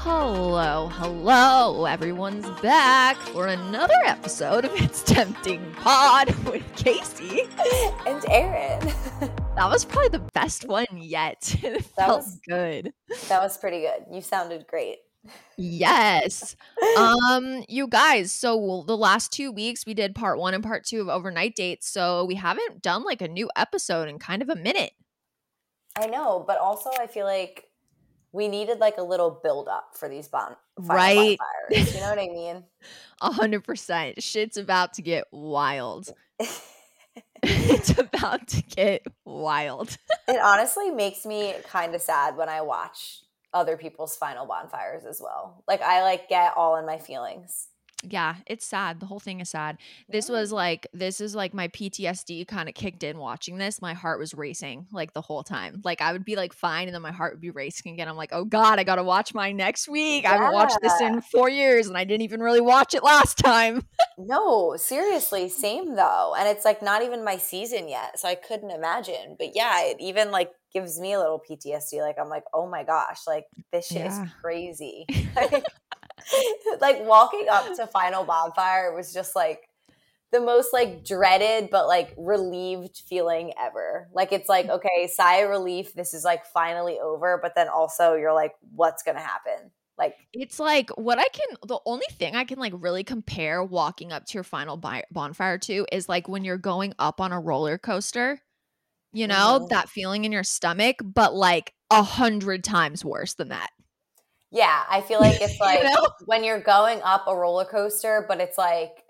Hello, hello, everyone's back for another episode of It's Tempting Pod with Kaci and Erin. That was probably the best one yet. It That was- good. That was pretty good. You sounded great. Yes. Um, you guys, so the last two weeks we did part one and part two of overnight dates. So we haven't done like a new episode in kind of a minute. I know, but also I feel like we needed like a little build up for these bon- Right. bonfires. You know what I mean? A hundred percent. Shit's about to get wild. it's about to get wild. it honestly makes me kind of sad when I watch other people's final bonfires as well. Like I like get all in my feelings. Yeah, it's sad. The whole thing is sad. This Yeah. was like this is like my PTSD kind of kicked in watching this. My heart was racing like the whole time. Like I would be like fine and then my heart would be racing again. I'm like, "Oh god, I got to watch mine next week. I haven't watched this in 4 years and I didn't even really watch it last time." No, seriously, same though. And it's like not even my season yet, so I couldn't imagine. But yeah, it even like gives me a little PTSD. Like I'm like, oh my gosh, like this shit Yeah. is crazy. like, like walking up to Final Bonfire was just like the most like dreaded but like relieved feeling ever. Like it's like, okay, sigh of relief, this is like finally over, but then also you're like, what's gonna happen? Like It's like what I can the only thing I can like really compare walking up to your final bi- bonfire to is like when you're going up on a roller coaster. You know, Mhm. that feeling in your stomach, but like a hundred times worse than that. Yeah, I feel like it's You like know? when you're going up a roller coaster, but it's like,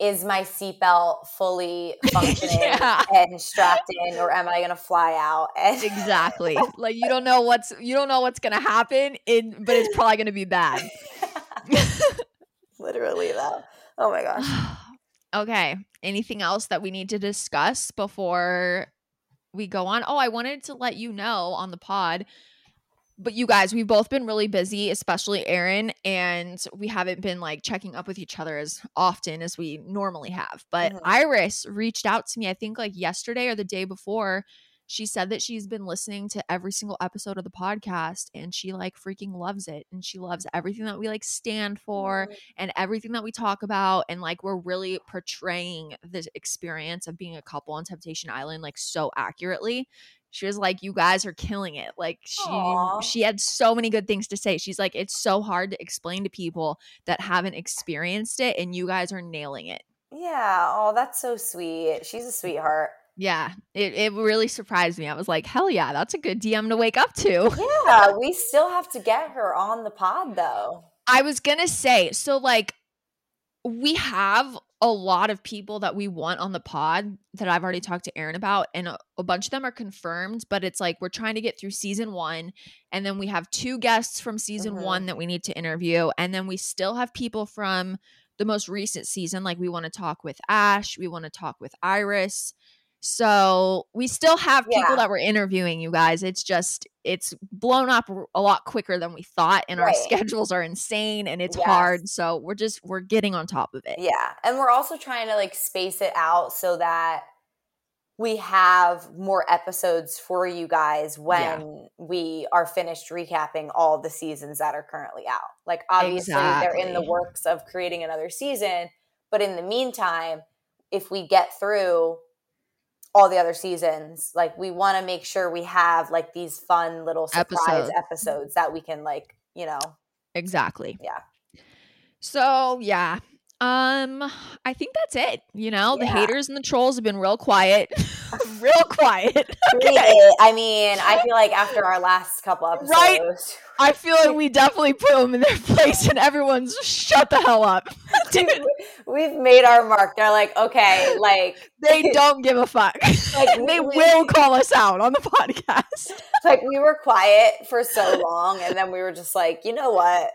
is my seatbelt fully functioning Yeah. and strapped in, or am I gonna fly out? And exactly like you don't know what's you don't know what's gonna happen in but it's probably gonna be bad literally though. Oh my gosh. okay anything else that we need to discuss before we go on oh i wanted to let you know on the pod but you guys we've both been really busy especially erin and we haven't been like checking up with each other as often as we normally have. But Mhm. iris reached out to me i think like yesterday or the day before. She said that she's been listening to every single episode of the podcast and she like freaking loves it and she loves everything that we like stand for and everything that we talk about and like we're really portraying the experience of being a couple on temptation island like so accurately she was like you guys are killing it like she Aw. she had so many good things to say she's like it's so hard to explain to people that haven't experienced it and you guys are nailing it Yeah. Oh, that's so sweet. She's a sweetheart. yeah it, it really surprised me i was like hell yeah that's a good dm to wake up to Yeah, we still have to get her on the pod though. I was gonna say, so like we have a lot of people that we want on the pod that I've already talked to Erin about, and a, a bunch of them are confirmed, but it's like we're trying to get through season one, and then we have two guests from season Mhm. one that we need to interview, and then we still have people from the most recent season. Like we want to talk with Ash, we want to talk with Iris. So we still have people Yeah. that we're interviewing, you guys. It's just it's blown up a lot quicker than we thought, and our schedules are insane and it's Yes. hard. So we're just we're getting on top of it. Yeah. And we're also trying to like space it out so that we have more episodes for you guys when we are finished recapping all the seasons that are currently out. Like obviously they're in the works of creating another season, but in the meantime, if we get through all the other seasons, like we want to make sure we have like these fun little surprise Episodes. episodes that we can like, you know, Exactly. Yeah. So yeah. Um, I think that's it. You know, the haters and the trolls have been real quiet. real quiet. We- I mean, I feel like after our last couple episodes, Right? I feel like we definitely put them in their place and everyone's shut the hell up. Dude, we've made our mark. They're like, okay, like, they don't give a fuck. Like, they we- will call us out on the podcast. like we were quiet for so long, and then we were just like, you know what?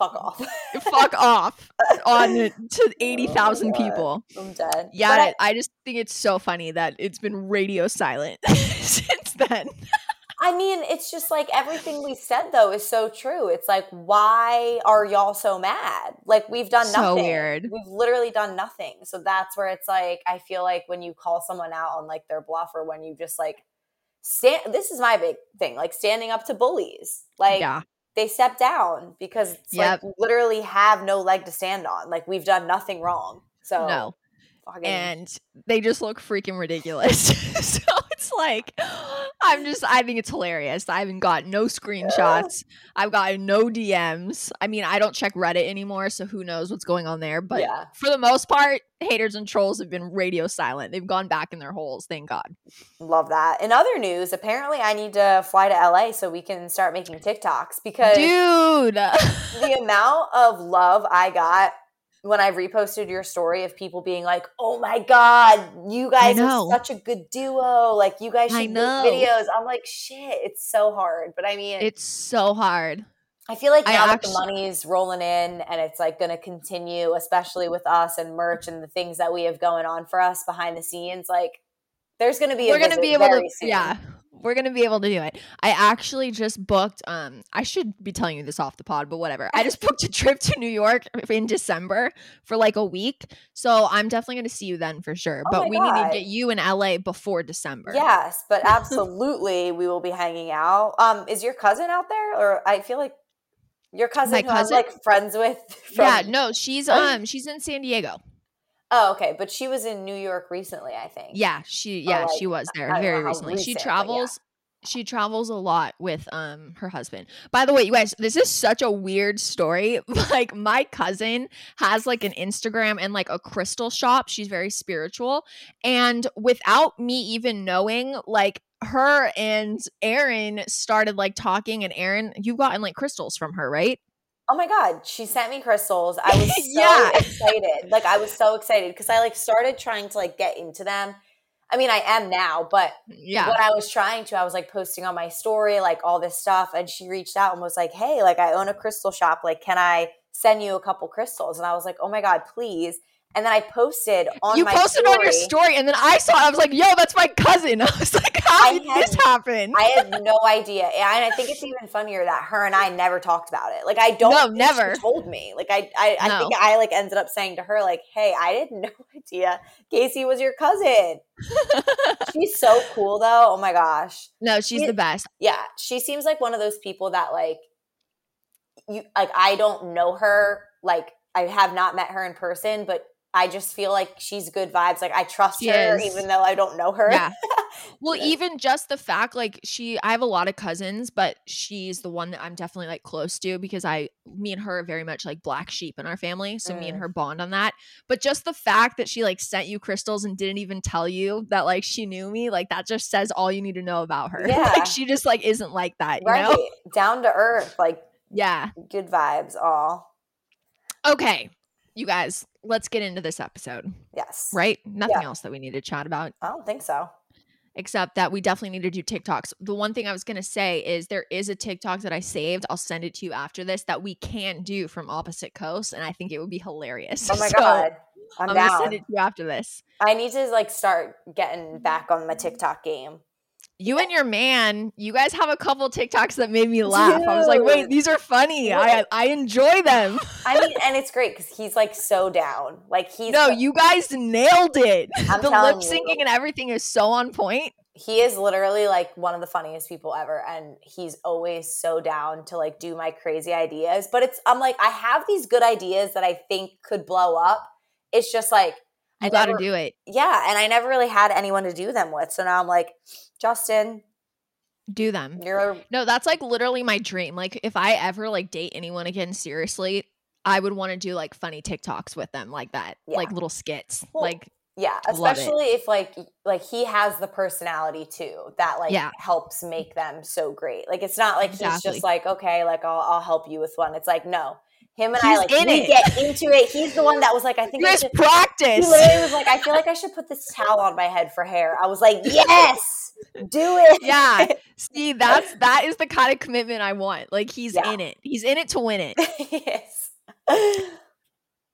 Fuck off. fuck off on to 80,000 Oh people. I'm dead. Yeah, I, I just think it's so funny that it's been radio silent since then. I mean, it's just like everything we said though is so true. It's like, why are y'all so mad? Like we've done So nothing. weird. We've literally done nothing. So that's where it's like I feel like when you call someone out on like their bluff or when you just like stand this is my big thing, like standing up to bullies. Like yeah. They step down because it's Yep. like literally have no leg to stand on. Like we've done nothing wrong. So No. fucking- and they just look freaking ridiculous. so it's like I'm just I think it's hilarious. I haven't got no screenshots. I've got no DMs. I mean, I don't check Reddit anymore, so who knows what's going on there. But Yeah. for the most part, haters and trolls have been radio silent. They've gone back in their holes, thank God. love that. In other news, apparently I need to fly to LA so we can start making TikToks because Dude. the amount of love I got when I reposted your story of people being like, "Oh my god, you guys are such a good duo! Like you guys should make videos." I'm like, "Shit, it's so hard." But I mean, it's so hard. I feel like I now that the money's rolling in and it's like going to continue, especially with us and merch and the things that we have going on for us behind the scenes, like there's going to be we're gonna be able to soon. yeah we're gonna be able to do it. I actually just booked um i should be telling you this off the pod but whatever. I just booked a trip to new york in december for like a week. So i'm definitely gonna see you then for sure Oh but we need to get you in la before december. Yes, but absolutely we will be hanging out. Um, is your cousin out there, or I feel like your cousin, My who I'm like friends with? From, yeah no she's um she's in san diego Oh, okay, but she was in New York recently, I think. yeah she yeah like, she was there very recently she recent, yeah. travels she travels a lot with um her husband. By the way, you guys, this is such a weird story. Like my cousin has like an Instagram and like a crystal shop. She's very spiritual. And without me even knowing, like her and Erin started like talking and Erin, you've gotten like crystals from her, right? Oh my god, she sent me crystals. I was so Yeah. excited. Like I was so excited because I like started trying to like get into them. I mean, I am now, but Yeah. when I was trying to, I was like posting on my story, like all this stuff. And she reached out and was like, Hey, like I own a crystal shop. Like, can I send you a couple crystals? And I was like, Oh my God, please. And then I posted on you posted story, on your story and then I saw it. I was like, yo, that's my cousin. I was like, how I did this happen? I had no idea. And I think it's even funnier that her and I never talked about it. Like I don't No, never. she told me. Like I I, I No. think I like ended up saying to her, like, hey, I had no idea Kaci was your cousin. She's so cool though. Oh my gosh. no, she's It- the best. yeah she seems like one of those people that like you like i don't know her like i have not met her in person but i just feel like she's good vibes like i trust She her is. even though i don't know her Yeah. Well, even just the fact, like, she, I have a lot of cousins, but she's the one that I'm definitely like close to because I, me and her are very much like black sheep in our family. So me and Mm. her bond on that. But just the fact that she like sent you crystals and didn't even tell you that like she knew me, like, that just says all you need to know about her. Yeah. like, she just like isn't like that, you right know? down to earth like Yeah. good vibes all Okay. You guys, let's get into this episode, yes right? Nothing Yeah. else that we need to chat about. i don't think so except that we definitely need to do TikToks. The one thing I was going to say is there is a TikTok that I saved. I'll send it to you after this that we can do from opposite coasts. And I think it would be hilarious. oh my So, god i'm, I'm, going to send it to you after this. i need to like start getting mm-hmm. back on my tiktok game You and your man, you guys have a couple TikToks that made me laugh. I was like, wait, these are funny. I I enjoy them. i mean and it's great because he's like so down like he's no, you guys nailed it. I'm the lip syncing and everything is so on point. he is literally like one of the funniest people ever and he's always so down to like do my crazy ideas but it's i'm like i have these good ideas that i think could blow up it's just like You I got to never- do it. yeah and i never really had anyone to do them with so now i'm like justin Do them. you're No, that's like literally my dream. Like if I ever like date anyone again seriously, I would want to do like funny TikToks with them like that. Yeah. Like little skits. Well, like yeah especially if like like he has the personality too that like Yeah. helps make them so great like it's not like he's just like okay like i'll, I'll help you with one it's like no him and i He's like in we it. get into it he's the one that was like i think I guys should, He practice. literally was like, I feel like I should put this towel on my head for hair. I was like, yes, do it. yeah. See, that's that is the kind of commitment I want. Like he's Yeah. in it. He's in it to win it. yes.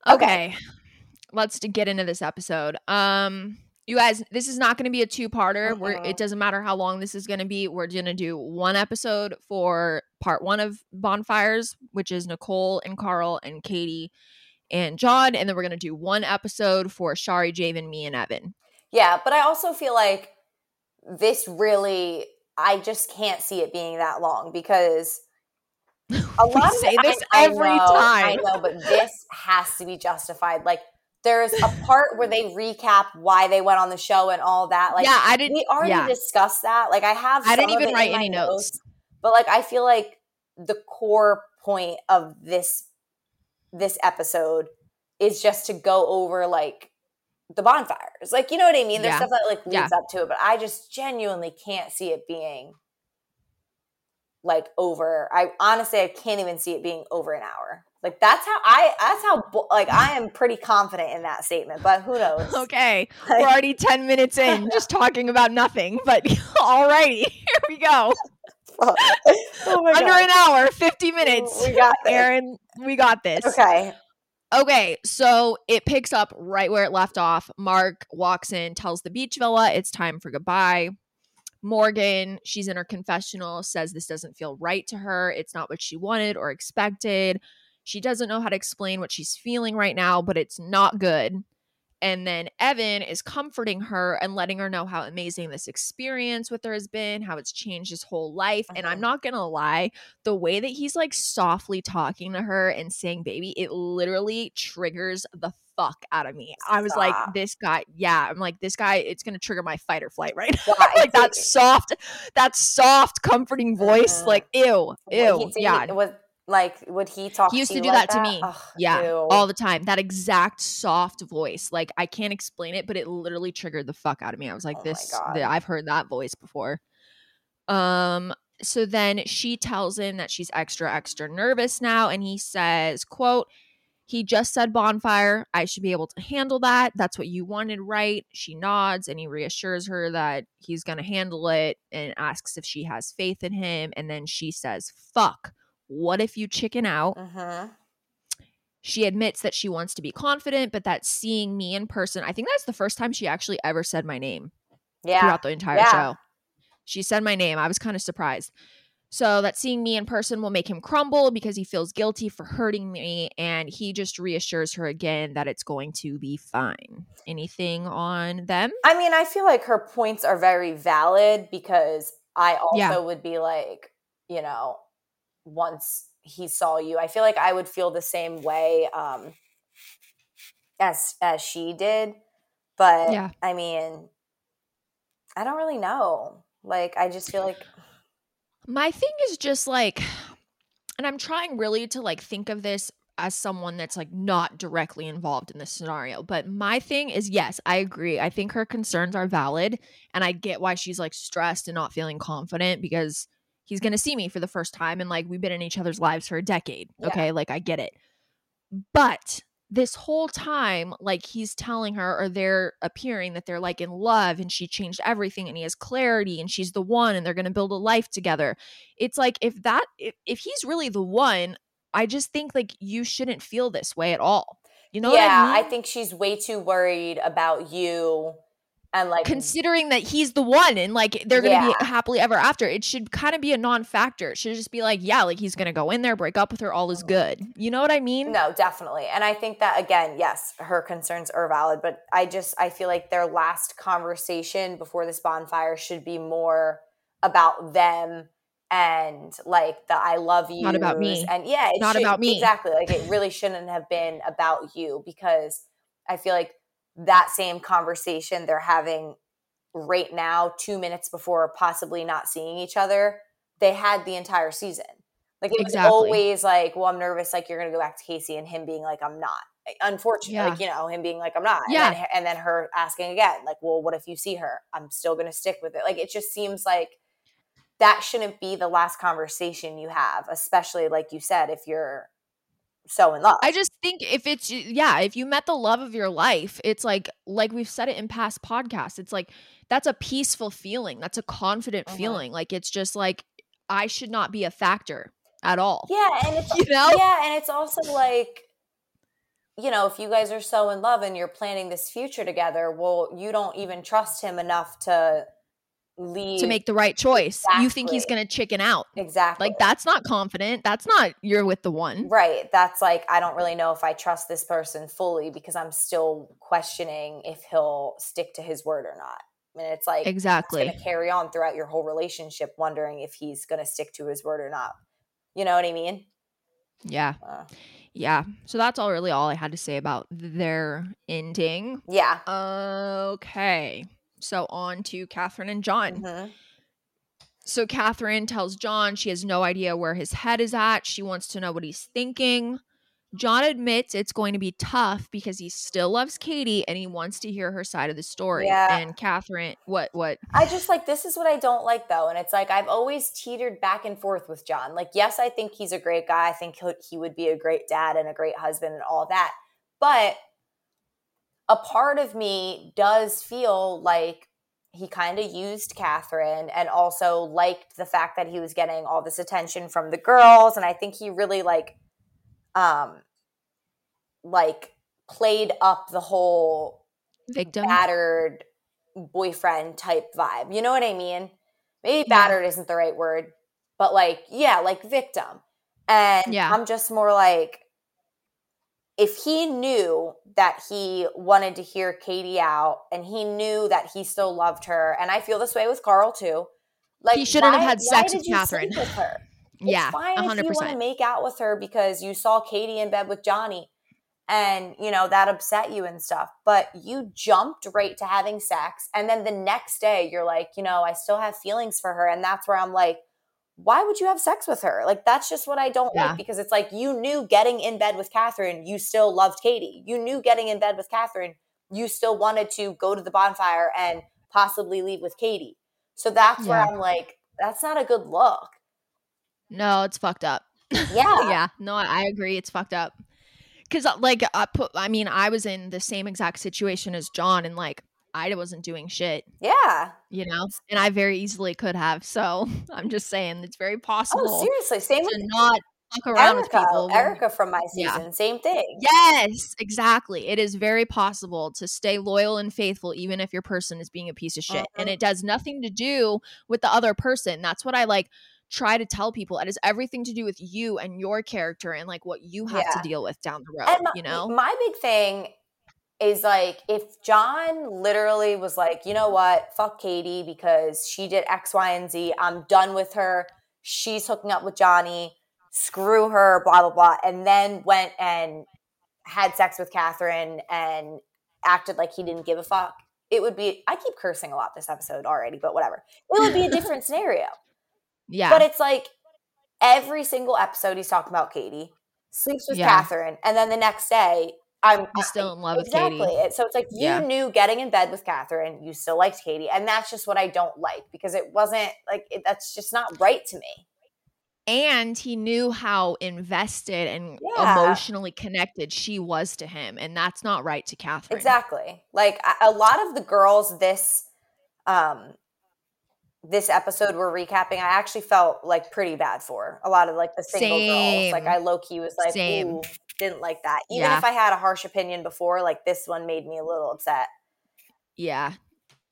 Okay. Let's get into this episode. Um you guys, this is not going to be a two-parter. Where Mhm. it doesn't matter how long this is going to be. We're going to do one episode for part 1 of Bonfires, which is Nicole and Karl and Katie and John, and then we're going to do one episode for Shari, Javen, me and Evan. Yeah, but I also feel like this really, I just can't see it being that long because A lot of say it- this I, I every know, I know, but this has to be justified. Like there's a part where they recap why they went on the show and all that. Like yeah, I didn't. we already yeah. discussed that. Like I have I didn't even write any notes. But like I feel like the core point of this this episode is just to go over like the bonfires. Like you know what I mean? There's Yeah. stuff that like leads Yeah. up to it, but I just genuinely can't see it being like over. I honestly I can't even see it being over an hour. Like that's how I that's how like I am pretty confident in that statement, but who knows? Okay, Like- we're already ten minutes in, just talking about nothing. But alrighty, here we go. oh my Under an hour, fifty minutes. We got this. Erin, we got this. Okay. Okay, so it picks up right where it left off. Mark walks in, tells the beach villa it's time for goodbye. Morgan, she's in her confessional, says this doesn't feel right to her. It's not what she wanted or expected. She doesn't know how to explain what she's feeling right now, but it's not good. And then Evan is comforting her and letting her know how amazing this experience with her has been, how it's changed his whole life. And I'm Mhm. not going to lie, the way that he's like softly talking to her and saying baby, it literally triggers the fuck out of me. I was like, this guy, yeah, I'm like, this guy, it's going to trigger my fight or flight right now. Like that soft, that soft, comforting voice. Mhm. Like, ew, ew. yeah. Was like would he talk? He used to you do like that to me. Ugh, Yeah, ew. all the time. That exact soft voice. Like I can't explain it, but it literally triggered the fuck out of me. I was like, Oh this. Th- I've heard that voice before. Um. So then she tells him that she's extra, extra nervous now, and he says, "quote He just said bonfire. I should be able to handle that. That's what you wanted, right?" She nods, and he reassures her that he's gonna handle it, and asks if she has faith in him. And then she says, "Fuck." What if you chicken out? Mhm. She admits that she wants to be confident, but that seeing me in person, I think that's the first time she actually ever said my name Yeah. throughout the entire Yeah. show. She said my name. I was kind of surprised. So that seeing me in person will make him crumble because he feels guilty for hurting me. And he just reassures her again that it's going to be fine. Anything on them? I mean, I feel like her points are very valid because I also Yeah. would be like, you know, once he saw you, I feel like I would feel the same way um as as she did. But Yeah. I mean, I don't really know. Like I just feel like My thing is just like, and I'm trying really to like think of this as someone that's like not directly involved in this scenario. But my thing is, yes, I agree. I think her concerns are valid. And I get why she's like stressed and not feeling confident because he's going to see me for the first time. And like we've been in each other's lives for a decade. Yeah. Okay. Like I get it. But this whole time, like he's telling her, or they're appearing that they're like in love and she changed everything and he has clarity and she's the one and they're going to build a life together. It's like, if that, if, if he's really the one, I just think like you shouldn't feel this way at all. You know yeah, what I I think she's way too worried about you and like Considering that he's the one and like they're going to Yeah. be happily ever after, it should kind of be a non factor. It should just be like, yeah, like he's going to go in there, break up with her, all is mm. good. You know what I mean? No, definitely. And I think that again, yes, her concerns are valid, but I just I feel like their last conversation before this bonfire should be more about them and like the I love you Not about me. And yeah, it Not should- about me. Exactly. Like it really shouldn't have been about you because I feel like that same conversation they're having right now, two minutes before possibly not seeing each other, they had the entire season. Like it was Exactly. always like, well, I'm nervous, like you're gonna go back to Kaci, and him being like, I'm not. Unfortunately, Yeah. like you know, him being like, I'm not. Yeah. And then, and then her asking again, like, well, what if you see her? I'm still gonna stick with it. Like it just seems like that shouldn't be the last conversation you have, especially like you said, if you're so in love. I just think if it's yeah, if you met the love of your life, it's like like we've said it in past podcasts. It's like that's a peaceful feeling. That's a confident Mhm. feeling. Like it's just like I should not be a factor at all. yeah, and it's You know? yeah, and it's also like you know, if you guys are so in love and you're planning this future together, well, you don't even trust him enough to leave To make the right choice. You think he's going to chicken out. exactly Like that's not confident. That's not you're with the one. right. That's like I don't really know if I trust this person fully because I'm still questioning if he'll stick to his word or not. And it's like Exactly. going to carry on throughout your whole relationship, wondering if he's going to stick to his word or not. You know what I mean? Yeah. Uh, Yeah. So that's all really all I had to say about their ending. yeah. Okay. So on to Catherine and John. Mhm. So Catherine tells John she has no idea where his head is at. She wants to know what he's thinking. John admits it's going to be tough because he still loves Katie and he wants to hear her side of the story. Yeah. And Catherine, what, what? I just like this is what I don't like though, and it's like I've always teetered back and forth with John. Like, yes, I think he's a great guy. I think he would be a great dad and a great husband and all that. But a part of me does feel like he kind of used Catherine and also liked the fact that he was getting all this attention from the girls, and I think he really like, um, like played up the whole Victim? battered boyfriend type vibe. You know what I mean? Maybe Yeah. battered isn't the right word, but like, yeah, like victim. And Yeah. I'm just more like, if he knew that he wanted to hear Katie out and he knew that he still loved her, and I feel this way with Karl too. Like He shouldn't have why- had why sex with Catherine. with her. yeah. It's fine A if you want to make out with her because you saw Katie in bed with Johnny and you know that upset you and stuff. But you jumped right to having sex and then the next day you're like, you know, I still have feelings for her and that's where I'm like, why would you have sex with her? Like that's just what I don't Yeah. like because it's like you knew getting in bed with Catherine, you still loved Katie. You knew getting in bed with Catherine, you still wanted to go to the bonfire and possibly leave with Katie. So that's where I'm like, that's not a good look. No, it's fucked up. Yeah. yeah. No, I I agree. It's fucked up. Cause uh, like I put, I mean, I was in the same exact situation as John, and like I wasn't doing shit, Yeah. you know, and I very easily could have. So I'm just saying, it's very possible Oh, seriously. Same to with not fuck around with people. Erica from my Yeah. season. Same thing. Yes, exactly. It is very possible to stay loyal and faithful even if your person is being a piece of shit. And Mhm. it does nothing to do with the other person. That's what I like try to tell people. It has everything to do with you and your character and like what you have Yeah. to deal with down the road, my, you know? my big thing is like if John literally was like, you know what, fuck Katie because she did X, Y, and Z. I'm done with her. She's hooking up with Johnny. Screw her, blah, blah, blah. And then went and had sex with Catherine and acted like he didn't give a fuck. It would be, I keep cursing a lot this episode already, but whatever. It would be a different scenario. yeah. But it's like every single episode he's talking about Katie, sleeps with Yeah. Catherine, and then the next day I'm still in love with exactly. Katie. It- So it's like you Yeah. knew getting in bed with Catherine, you still liked Katie, and that's just what I don't like because it wasn't like it, that's just not right to me. And he knew how invested and Yeah. emotionally connected she was to him. And that's not right to Catherine. Exactly. Like a- lot of the girls this um this episode we're recapping, I actually felt like pretty bad for a lot of like the single girls. Like I low key was like, Same. ooh, didn't like that. Even Yeah. if I had a harsh opinion before, like this one made me a little upset. Yeah.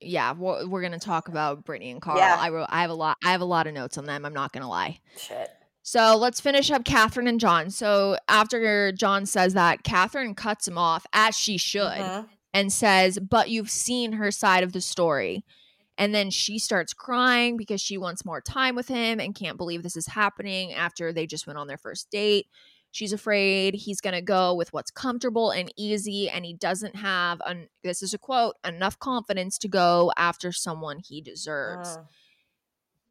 Yeah, we're, we're gonna talk about Brittany and Karl. Yeah. I wrote, I have a lot, I have a lot of notes on them. I'm not gonna lie. Shit. So let's finish up Catherine and John. So after John says that, Catherine cuts him off as she should Mhm. and says, "But you've seen her side of the story." And then she starts crying because she wants more time with him and can't believe this is happening after they just went on their first date. She's afraid he's going to go with what's comfortable and easy and he doesn't have an this is a quote, enough confidence to go after someone he deserves. Mm.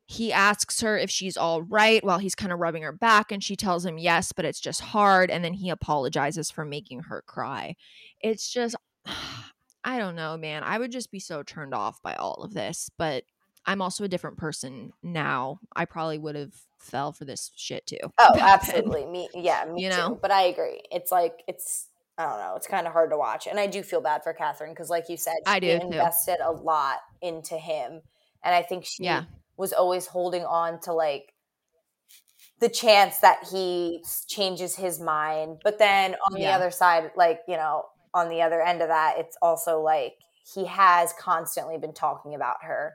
He asks her if she's all right while he's kind of rubbing her back, and she tells him yes, but it's just hard. And then he apologizes for making her cry. It's just, I don't know, man. I would just be so turned off by all of this, but I'm also a different person now. I probably would have fell for this shit too. Oh, absolutely. Me, yeah, me You too. know? But I agree. It's like it's. I don't know. It's kind of hard to watch, and I do feel bad for Catherine because, like you said, I she do, too. invested a lot into him, and I think she Yeah. was always holding on to like the chance that he changes his mind. But then on the other side, like you know, on the other end of that, it's also like he has constantly been talking about her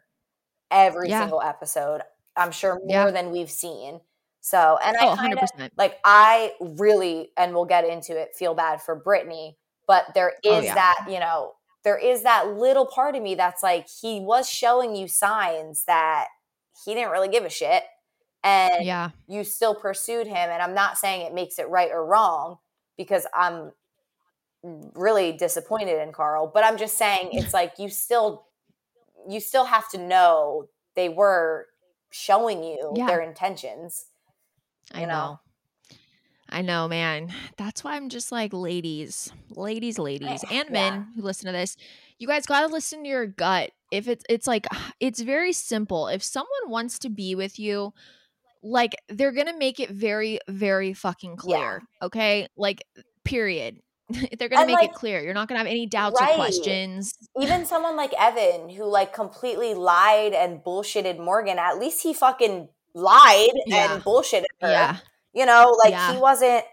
every Yeah. single episode. I'm sure more Yeah. than we've seen. So, and Oh, I kind of 100%. like I really, and we'll get into it, feel bad for Brittany, but there is Oh, yeah. that, you know, there is that little part of me that's like he was showing you signs that he didn't really give a shit. and Yeah. you still pursued him and i'm not saying it makes it right or wrong because i'm really disappointed in karl but i'm just saying it's like you still you still have to know they were showing you Yeah. their intentions I you know. know. I know, man. That's why I'm just like, ladies, ladies, ladies, and yeah. men who listen to this, you guys got to listen to your gut. If it's, it's like, it's very simple. If someone wants to be with you, like they're gonna make it very, very fucking clear. Okay, like period. they're gonna And, make like, it clear. You're not gonna have any doubts or questions. even someone like evan who like completely lied and bullshitted morgan at least he fucking lied Yeah. and bullshitted her Yeah, you know like Yeah. he wasn't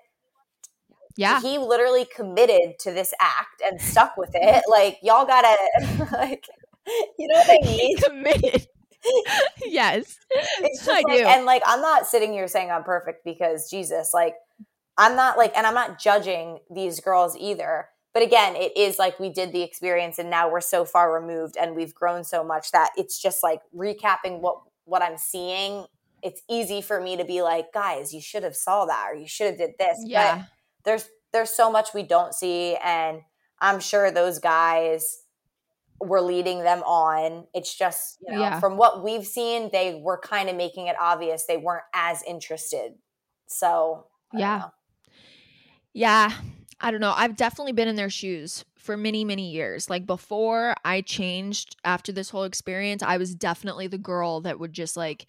yeah, he literally committed to this act and stuck with it. Like y'all gotta like you know what I he mean? committed. yes, It's just I like, do. and like I'm not sitting here saying I'm perfect because Jesus, like I'm not like and I'm not judging these girls either. But again, it is like we did the experience and now we're so far removed and we've grown so much that it's just like recapping what what I'm seeing. It's easy for me to be like, guys, you should have saw that or you should have did this. But yeah, there's there's so much we don't see and i'm sure those guys were leading them on it's just you know Yeah. from what we've seen they were kind of making it obvious they weren't as interested so Yeah. know. Yeah, I don't know. I've definitely been in their shoes for many, many years. Like before I changed after this whole experience, I was definitely the girl that would just like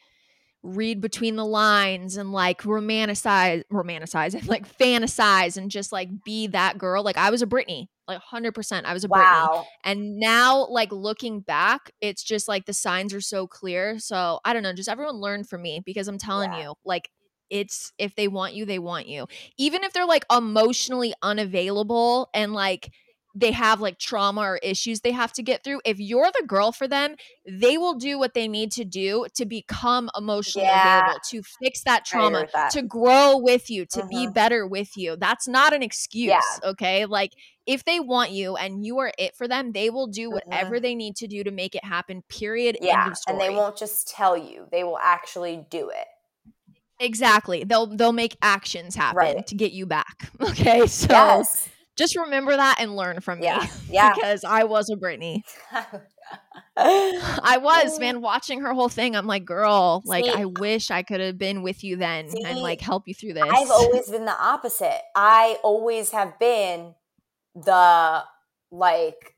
read between the lines and like romanticize, romanticize and like fantasize and just like be that girl. Like I was a Britney, like 100%. I was a Britney. And now, like looking back, it's just like the signs are so clear. So I don't know, just everyone learn from me because I'm telling Yeah. you, like, it's if they want you, they want you. Even if they're like emotionally unavailable and like they have like trauma or issues they have to get through, if you're the girl for them, they will do what they need to do to become emotionally Yeah. available, to fix that trauma, that. to grow with you, to be Mhm. better with you. That's not an excuse, Yeah. okay? Like if they want you and you are it for them, they will do Mhm. whatever they need to do to make it happen. Period. Yeah and they won't just tell you they will actually do it exactly. They'll they'll make actions happen Right. to get you back. Okay, so yes just remember that and learn from me. yeah yeah because I was a Britney. I was, man, watching her whole thing. I'm like, girl, like See- I wish I could have been with you then and like help you through this. I've always been the opposite. I always have been the like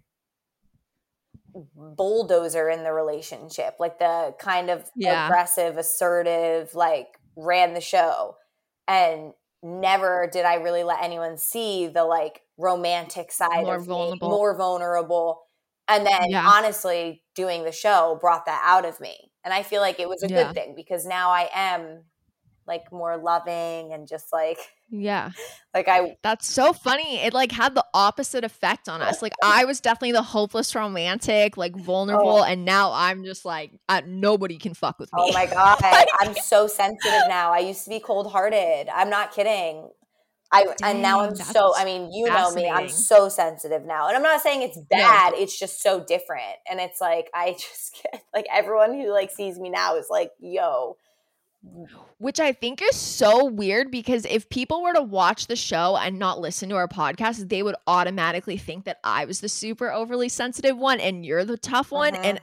bulldozer in the relationship, like the kind of Yeah. aggressive, assertive, like ran the show. And never did I really let anyone see the like romantic side More of me, more vulnerable. And then Yeah. honestly, doing the show brought that out of me. And I feel like it was a Yeah. good thing because now I am like more loving and just like yeah. like I That's so funny. It like had the opposite effect on us. Like I was definitely the hopeless romantic, like vulnerable, Oh. and now I'm just like uh, nobody can fuck with me. oh my god, I'm so sensitive now. I used to be cold hearted. I'm not kidding. I and now I'm so I mean, you know me, I'm so sensitive now. And I'm not saying it's bad, it's just so different. And it's like I just get like everyone who like sees me now is like, yo, Which I think is so weird because if people were to watch the show and not listen to our podcast, they would automatically think that I was the super overly sensitive one and you're the tough one. Mhm. And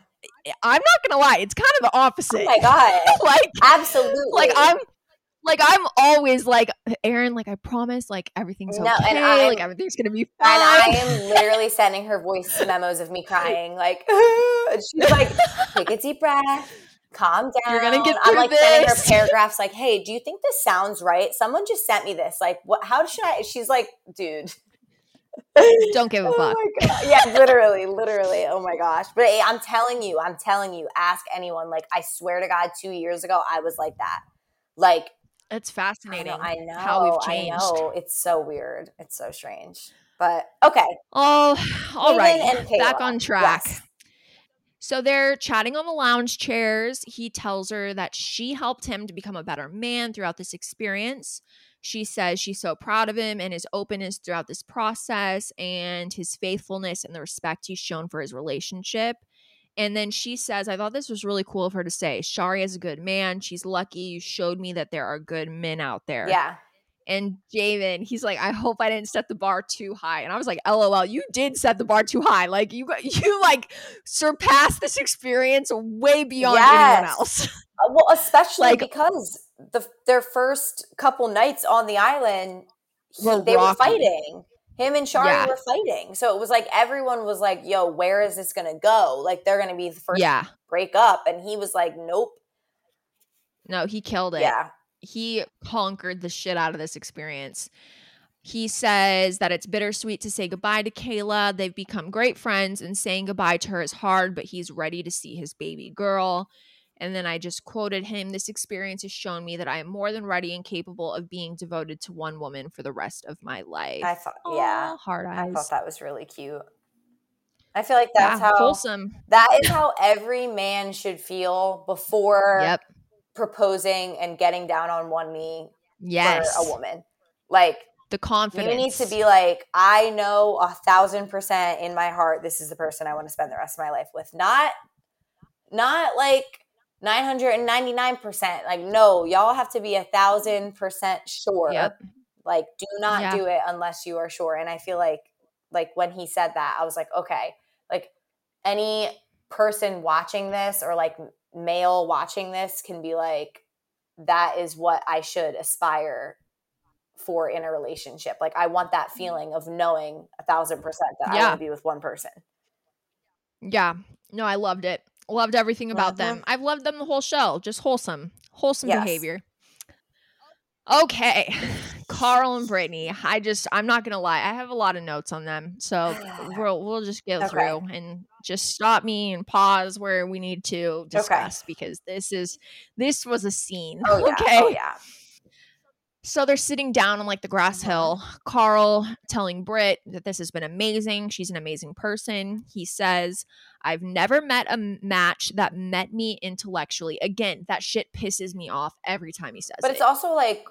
I'm not gonna lie, it's kind of the opposite. oh my god. like Absolutely. like I'm like I'm always like Erin, like I promise, like everything's No, and I'm- like everything's gonna be And fine. I am literally sending her voice memos of me crying, like, she's like, take a deep breath, calm down. You're gonna get I'm like sending her paragraphs, like, hey, do you think this sounds right? Someone just sent me this. Like, what? How should I? She's like, dude. Don't give a Oh fuck. Yeah, literally, literally. Oh my gosh. But hey, I'm telling you, I'm telling you, ask anyone. Like, I swear to God, two years ago, I was like that. Like, It's I fascinating know, I know how we've changed. I know. It's so weird. It's so strange. But okay. Oh, all Hayden right. and Back on track. Yes. So they're chatting on the lounge chairs. He tells her that she helped him to become a better man throughout this experience. She says she's so proud of him and his openness throughout this process and his faithfulness and the respect he's shown for his relationship. And then she says, I thought this was really cool of her to say. Shari is a good man. She's lucky. You showed me that there are good men out there. Yeah. And Javen, he's like, I hope I didn't set the bar too high. And I was like, LOL, you did set the bar too high. Like you got you like surpassed this experience way beyond Yes. anyone else. Uh, Well, especially Like- because the their first couple nights on the island, he- Were they were fighting. Him and Shari Yeah. were fighting. So it was like everyone was like, "Yo, where is this going to go? Like they're going to be the first yeah. to break up." And he was like, "Nope." No, he killed it. Yeah. He conquered the shit out of this experience. He says that it's bittersweet to say goodbye to Kayla. They've become great friends, and saying goodbye to her is hard, but he's ready to see his baby girl. And then I just quoted him This experience has shown me that I am more than ready and capable of being devoted to one woman for the rest of my life. I thought yeah. Aw, hard I thought that was really cute. I feel like that's yeah, how wholesome. that is how every man should feel before Yep. Proposing and getting down on one knee Yes. for a woman. Like The confidence. You need to be like, I know a thousand percent in my heart this is the person I want to spend the rest of my life with. Not not like 999%. Like, no, y'all have to be a thousand percent sure. Yep. Like, do not Yeah. do it unless you are sure. And I feel like like when he said that, I was like, okay, like any person watching this or like male watching this can be like, that is what I should aspire for in a relationship. Like I want that feeling of knowing a thousand percent that I Yeah. want to be with one person. Yeah. No, I loved it. Loved everything about Mhm. them. I've loved them the whole show. Just wholesome. Wholesome Yes. behavior. Okay. Karl and Brittany. I just I'm not gonna lie. I have a lot of notes on them. So we'll we'll just get Okay. through and just stop me and pause where we need to discuss because this is this was a scene. Oh yeah. Okay. Oh yeah. So they're sitting down on like the grass Mhm. hill. Karl telling Britt that this has been amazing. She's an amazing person. He says, I've never met a match that met me intellectually. Again, that shit pisses me off every time he says But it. it's also like,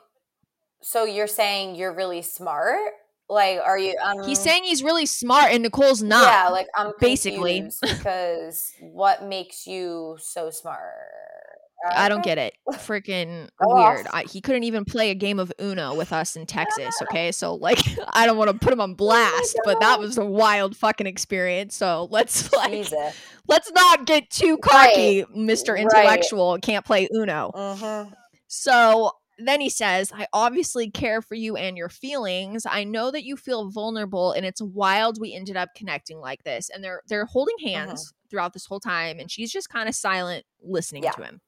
so you're saying you're really smart? Like, are you? Um, He's saying he's really smart and Nicole's not. Yeah, like I'm basically. because what makes you so smart? I don't get it. Freaking Go weird. I, he couldn't even play a game of Uno with us in Texas. Okay, so like, I don't want to put him on blast, but that was a wild fucking experience. So let's like, Jesus. let's not get too cocky, Mr. Right. Intellectual. Can't play Uno. Mm-hmm. So then he says, I obviously care for you and your feelings. I know that you feel vulnerable and it's wild we ended up connecting like this. And they're they're holding uh-huh. hands throughout this whole time and she's just kind of silent listening Yeah. to him.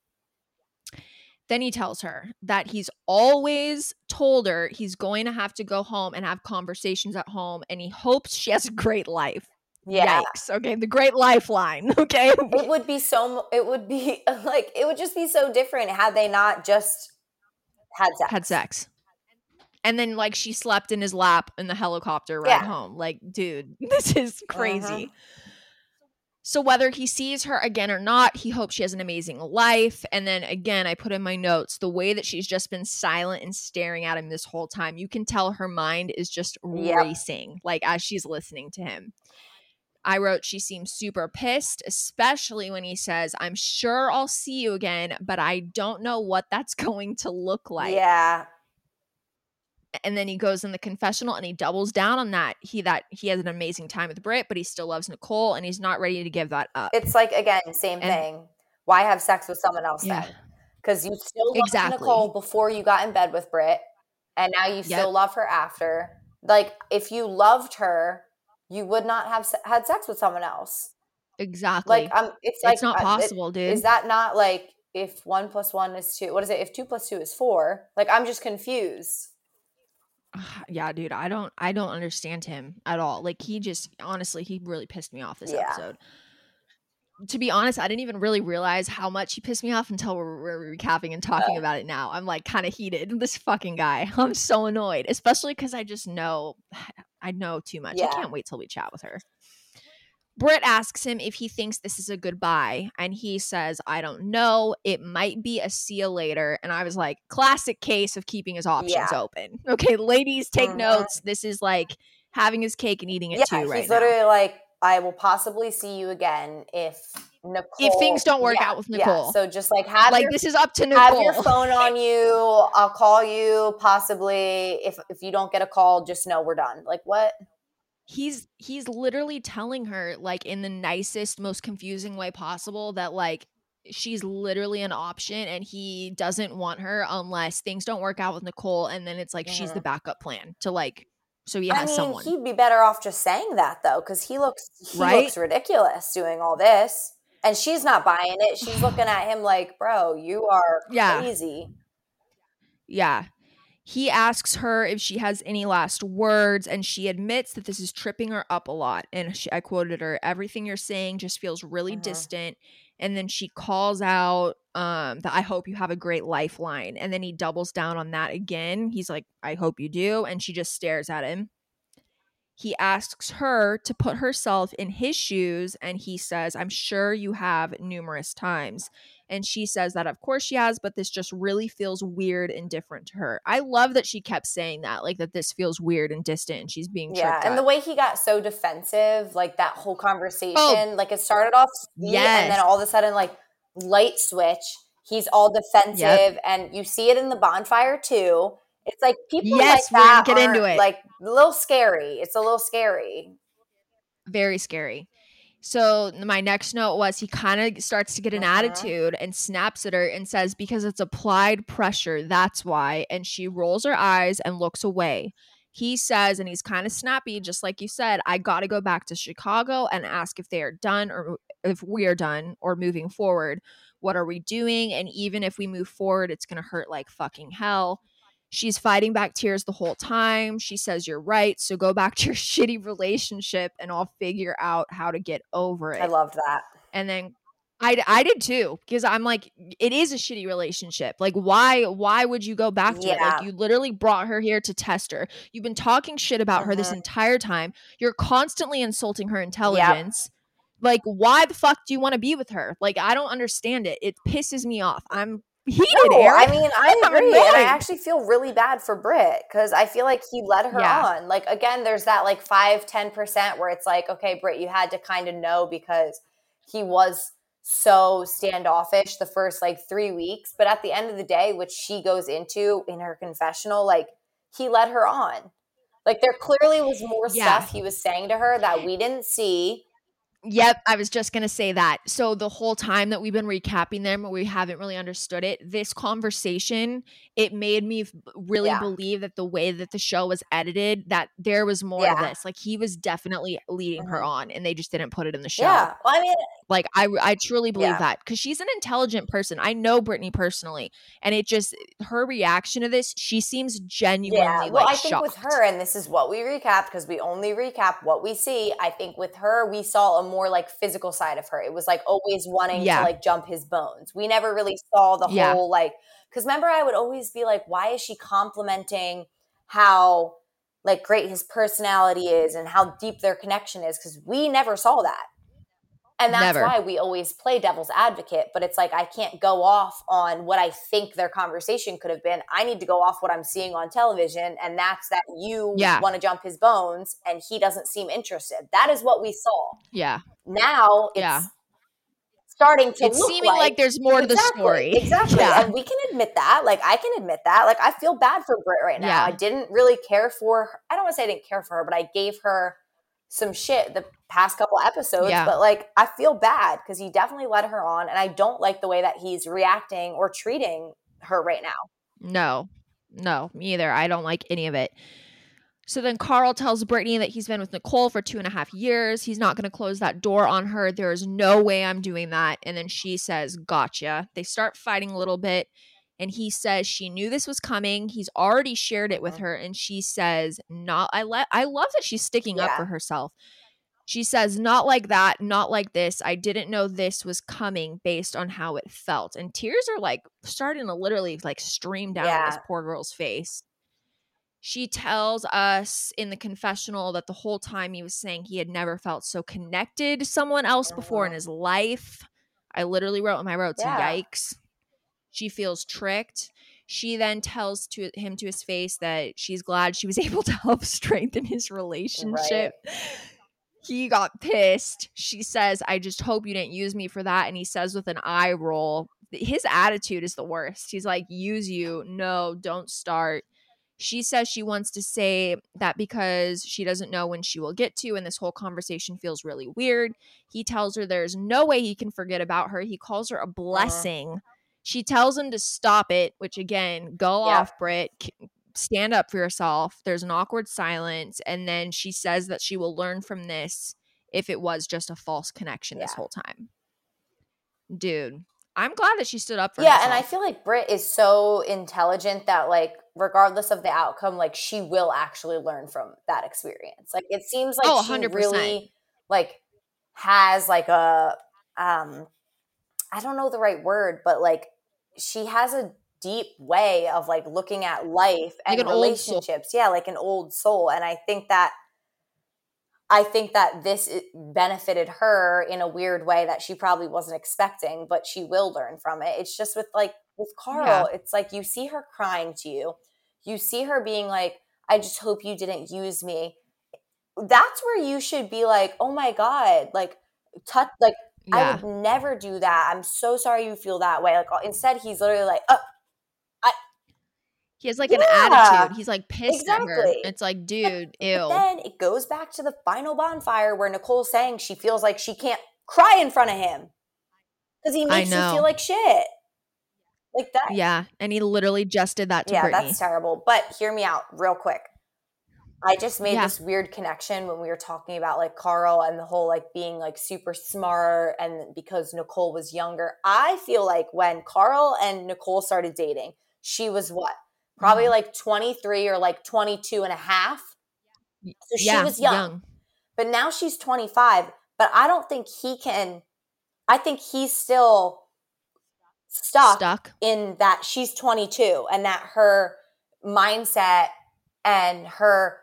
Then he tells her that he's always told her he's going to have to go home and have conversations at home and he hopes she has a great life. Yeah. Yikes. Okay, the great lifeline. Okay. It would be so. It would be like it would just be so different had they not just had sex. had sex. And then like she slept in his lap in the helicopter ride Yeah. Uh-huh. home. Like, dude, this is crazy. So whether he sees her again or not, he hopes she has an amazing life. And then again, I put in my notes the way that she's just been silent and staring at him this whole time. You can tell her mind is just Yep. racing, like as she's listening to him. I wrote she seems super pissed, especially when he says, I'm sure I'll see you again, but I don't know what that's going to look like yeah. and then he goes in the confessional and he doubles down on that he that he has an amazing time with Britt, but he still loves Nicole and he's not ready to give that up. It's like again, same And- thing. Why have sex with someone else yeah, then? Because you still loved Exactly. Nicole before you got in bed with Britt, and now you still Yep. love her after. Like if you loved her, you would not have se- had sex with someone else. exactly. Like um, it's like it's not uh, it- possible, dude. Is that not like if one plus one is two? What is it? If two plus two is four? Like I'm just confused. yeah, dude, I don't I don't understand him at all. Like he just honestly, he really pissed me off this Yeah. episode. To be honest, I didn't even really realize how much he pissed me off until we're, we're recapping and talking about it now. I'm like kind of heated. This fucking guy. I'm so annoyed, especially because I just know I know too much. I can't wait till we chat with her. Britt asks him if he thinks this is a goodbye, and he says, I don't know. It might be a see you later. And I was like, classic case of keeping his options Yeah. open. Okay, ladies, take Mhm. notes. This is like having his cake and eating it Yeah, too, right he's now. literally like, I will possibly see you again if Nicole. if things don't work Yeah, out with yeah. Nicole. So just like have like your, this is up to Nicole. have your phone on you. I'll call you possibly if if you don't get a call. Just know we're done. Like what? he's he's literally telling her like in the nicest most confusing way possible that like she's literally an option and he doesn't want her unless things don't work out with Nicole and then it's like she's the mm-hmm. backup plan to like so he has I mean, someone. he'd be better off just saying that though, because he looks he Right? looks ridiculous doing all this, and she's not buying it. She's looking at him like, "Bro, you are Yeah. crazy." Yeah. He asks her if she has any last words, and she admits that this is tripping her up a lot. And she, I quoted her, everything you're saying just feels really Mhm. distant. And then she calls out um, that I hope you have a great lifeline. And then he doubles down on that again. He's like, I hope you do. And she just stares at him. He asks her to put herself in his shoes, and he says, I'm sure you have numerous times. And she says that, of course, she has, but this just really feels weird and different to her. I love that she kept saying that, like that this feels weird and distant, and she's being Yeah, and the way he got so defensive, like that whole oh, conversation, like it started off yeah, and then all of a sudden, like light switch, he's all defensive, and you see it in the bonfire too. It's like people Yes, like that get into it. Like a little scary. It's a little scary. very scary. So my next note was he kind of starts to get an Uh-huh. attitude and snaps at her and says because it's applied pressure, that's why. And she rolls her eyes and looks away. He says, and he's kind of snappy, just like you said, I got to go back to Chicago and ask if they are done or if we are done or moving forward. What are we doing? And even if we move forward, it's going to hurt like fucking hell. She's fighting back tears the whole time. She says, You're right. So go back to your shitty relationship and I'll figure out how to get over it. I loved that. and then I, I did too because I'm like it is a shitty relationship. Like why why would you go back to it? Like you literally brought her here to test her. You've been talking shit about her this Mhm. entire time. You're constantly insulting her intelligence. Like why the fuck do you want to be with her? Like I don't understand it. It pisses me off. I'm heated, No, Erin. I mean, I agree, and I actually feel really bad for Brit because I feel like he led her Yeah. on. Like again, there's that like five, ten percent where it's like, okay, Brit, you had to kind of know because he was so standoffish the first like three weeks. But at the end of the day, which she goes into in her confessional, like he led her on. Like there clearly was more Yeah. stuff he was saying to her that we didn't see. Yep, I was just gonna say that. So the whole time that we've been recapping them, we haven't really understood it. This conversation, it made me really Yeah. believe that the way that the show was edited, that there was more of this. Like he was definitely leading her Mhm. on, and they just didn't put it in the show. Yeah. Well, I mean, Like I, I truly believe Yeah. that because she's an intelligent person. I know Brittany personally, and it just her reaction to this, she seems genuinely Yeah, well, like I think shocked. with her, and this is what we recap because we only recap what we see. I think with her, we saw a more like physical side of her. It was like always wanting Yeah. to like jump his bones. We never really saw the Yeah. whole like because remember, I would always be like, why is she complimenting how like great his personality is and how deep their connection is? Because we never saw that. And that's Never. why we always play devil's advocate. But it's like, I can't go off on what I think their conversation could have been. I need to go off what I'm seeing on television. And that's that you Yeah. want to jump his bones and he doesn't seem interested. That is what we saw. yeah, Now it's Yeah. starting to it's seeming like, there's more to the story. Exactly. Yeah. And we can admit that. Like I can admit that. Like I feel bad for Brit right now. Yeah. I didn't really care for her. I don't want to say I didn't care for her, but I gave her some shit the past couple episodes. Yeah. But like I feel bad because he definitely led her on. And I don't like the way that he's reacting or treating her right now. No, no, me either. I don't like any of it. So then Karl tells Brittany that he's been with Nicole for two and a half years. He's not going to close that door on her. There is no way I'm doing that. And then she says, Gotcha. They start fighting a little bit. And he says she knew this was coming. He's already shared it with Mhm. her. And she says, Not, I let, I love that she's sticking up for herself. She says, Not like that, not like this. I didn't know this was coming based on how it felt. And tears are like starting to literally like stream down this poor girl's face. She tells us in the confessional that the whole time he was saying he had never felt so connected to someone else before in Mhm. his life. I literally wrote in my notes, Yeah. yikes. She feels tricked. She then tells to him to his face that she's glad she was able to help strengthen his relationship. he got pissed. She says, I just hope you didn't use me for that. And he says with an eye roll, his attitude is the worst. He's like, use you. No, don't start. She says she wants to say that because she doesn't know when she will get to, and this whole conversation feels really weird. He tells her there's no way he can forget about her. He calls her a blessing. Uh-huh. She tells him to stop it, which again, go yeah. off, Brit. Stand up for yourself. There's an awkward silence. And then she says that she will learn from this if it was just a false connection yeah. this whole time. Dude, I'm glad that she stood up for yeah, herself. and I feel like Brit is so intelligent that like regardless of the outcome, like she will actually learn from that experience. Like it seems like oh, she 100%. really like has like a um I don't know the right word, but like she has a deep way of like looking at life and like relationships. Yeah, like an old soul. And I think that I think that this benefited her in a weird way that she probably wasn't expecting, but she will learn from it. It's just with like with Karl, yeah. it's like you see her crying to you. You see her being like, I just hope you didn't use me. That's where you should be like, oh my God, like touch like yeah. I would never do that. I'm so sorry you feel that way. Like uh, instead he's literally like, oh, he has like yeah, an attitude. He's like pissed exactly. at her. It's like, dude, ew. But then it goes back to the final bonfire where Nicole's saying she feels like she can't cry in front of him because he makes you feel like shit. Like that. Yeah, and he literally just did that to yeah, Brittany. that's terrible. But hear me out real quick. I just made yeah. this weird connection when we were talking about like Karl and the whole like being like super smart and because Nicole was younger. I feel like when Karl and Nicole started dating, she was what? probably mm-hmm. like 23 or like 22 and a half. So she yeah, was young. young. But now she's 25. But I don't think he can, I think he's still stuck, stuck in that she's 22 and that her mindset and her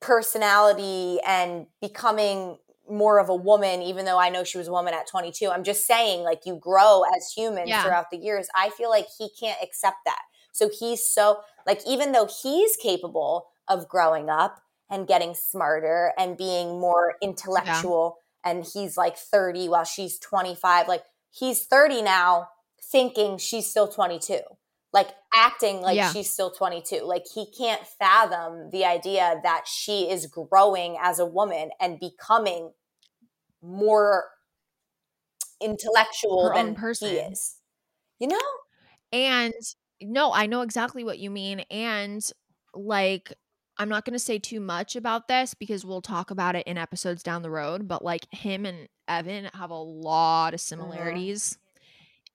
personality and becoming more of a woman, even though I know she was a woman at 22. I'm just saying, like, you grow as humans yeah. throughout the years. I feel like he can't accept that. So he's so, like, even though he's capable of growing up and getting smarter and being more intellectual, yeah. and he's like 30 while she's 25, like, he's 30 now thinking she's still 22 like acting like yeah. she's still 22 like he can't fathom the idea that she is growing as a woman and becoming more intellectual Her than person. he is you know and no, I know exactly what you mean. And like, I'm not going to say too much about this because we'll talk about it in episodes down the road. But like, him and Evan have a lot of mm-hmm.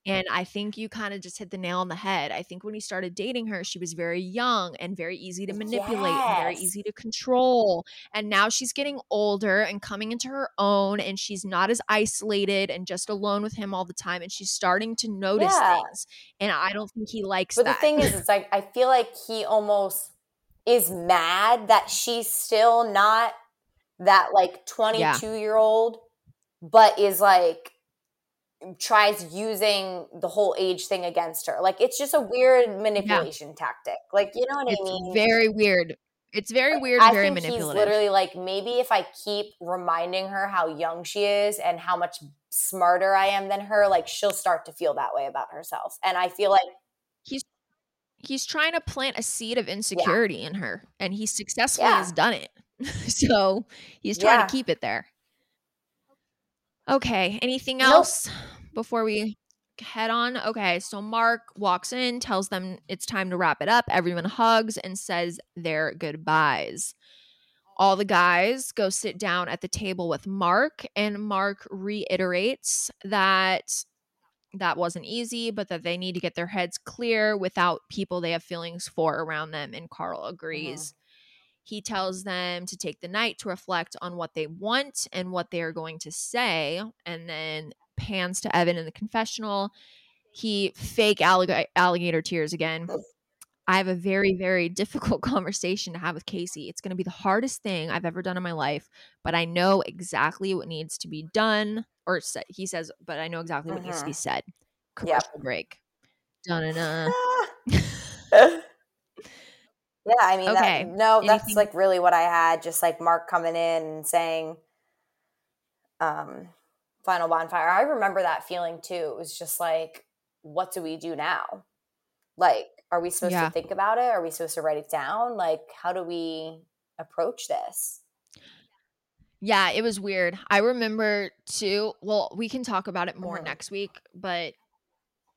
And I think you kind of just hit the nail on the head. I think when he started dating her, she was very young and very easy to manipulate yes. and very easy to control. And now she's getting older and coming into her own, and she's not as isolated and just alone with him all the time. And she's starting to notice yeah. things. And I don't think he likes it. but that. the thing is, it's like, I feel like he almost is mad that she's still not that like 22 yeah. year old, but is like, tries using the whole age thing against her. Like it's just a weird manipulation yeah. tactic. Like you know what it's I mean? Very weird. It's very weird. I very think manipulative. He's literally like maybe if I keep reminding her how young she is and how much smarter I am than her, like she'll start to feel that way about herself. And I feel like he's he's trying to plant a seed of insecurity yeah. in her, and he successfully yeah. has done it. so he's trying to keep it there. Okay. Anything else nope. before we head on? Okay. So Mark walks in, tells them it's time to wrap it up. Everyone hugs and says their goodbyes. All the guys go sit down at the table with Mark, and Mark reiterates that that wasn't easy, but that they need to get their heads clear without people they have feelings for around them. And Karl mm-hmm. agrees. He tells them to take the night to reflect on what they want and what they are going to say, and then pans to Evan in the confessional. He fake allig- alligator tears again. I have a very, very difficult conversation to have with Kaci. It's going to be the hardest thing I've ever done in my life, but I know exactly what needs to be done. Or he says, but I know exactly what needs to be mm-hmm. said. Commercial yep. break. Dun Yeah, I mean, okay. That, no, that's Anything? like really what I had. Just like Mark coming in and saying, um, final bonfire. I remember that feeling too. It was just like, what do we do now? Like, are we supposed Yeah. to think about it? Are we supposed to write it down? Like, how do we approach this? Yeah, it was weird. I remember too. Well, we can talk about it more Mhm. next week, but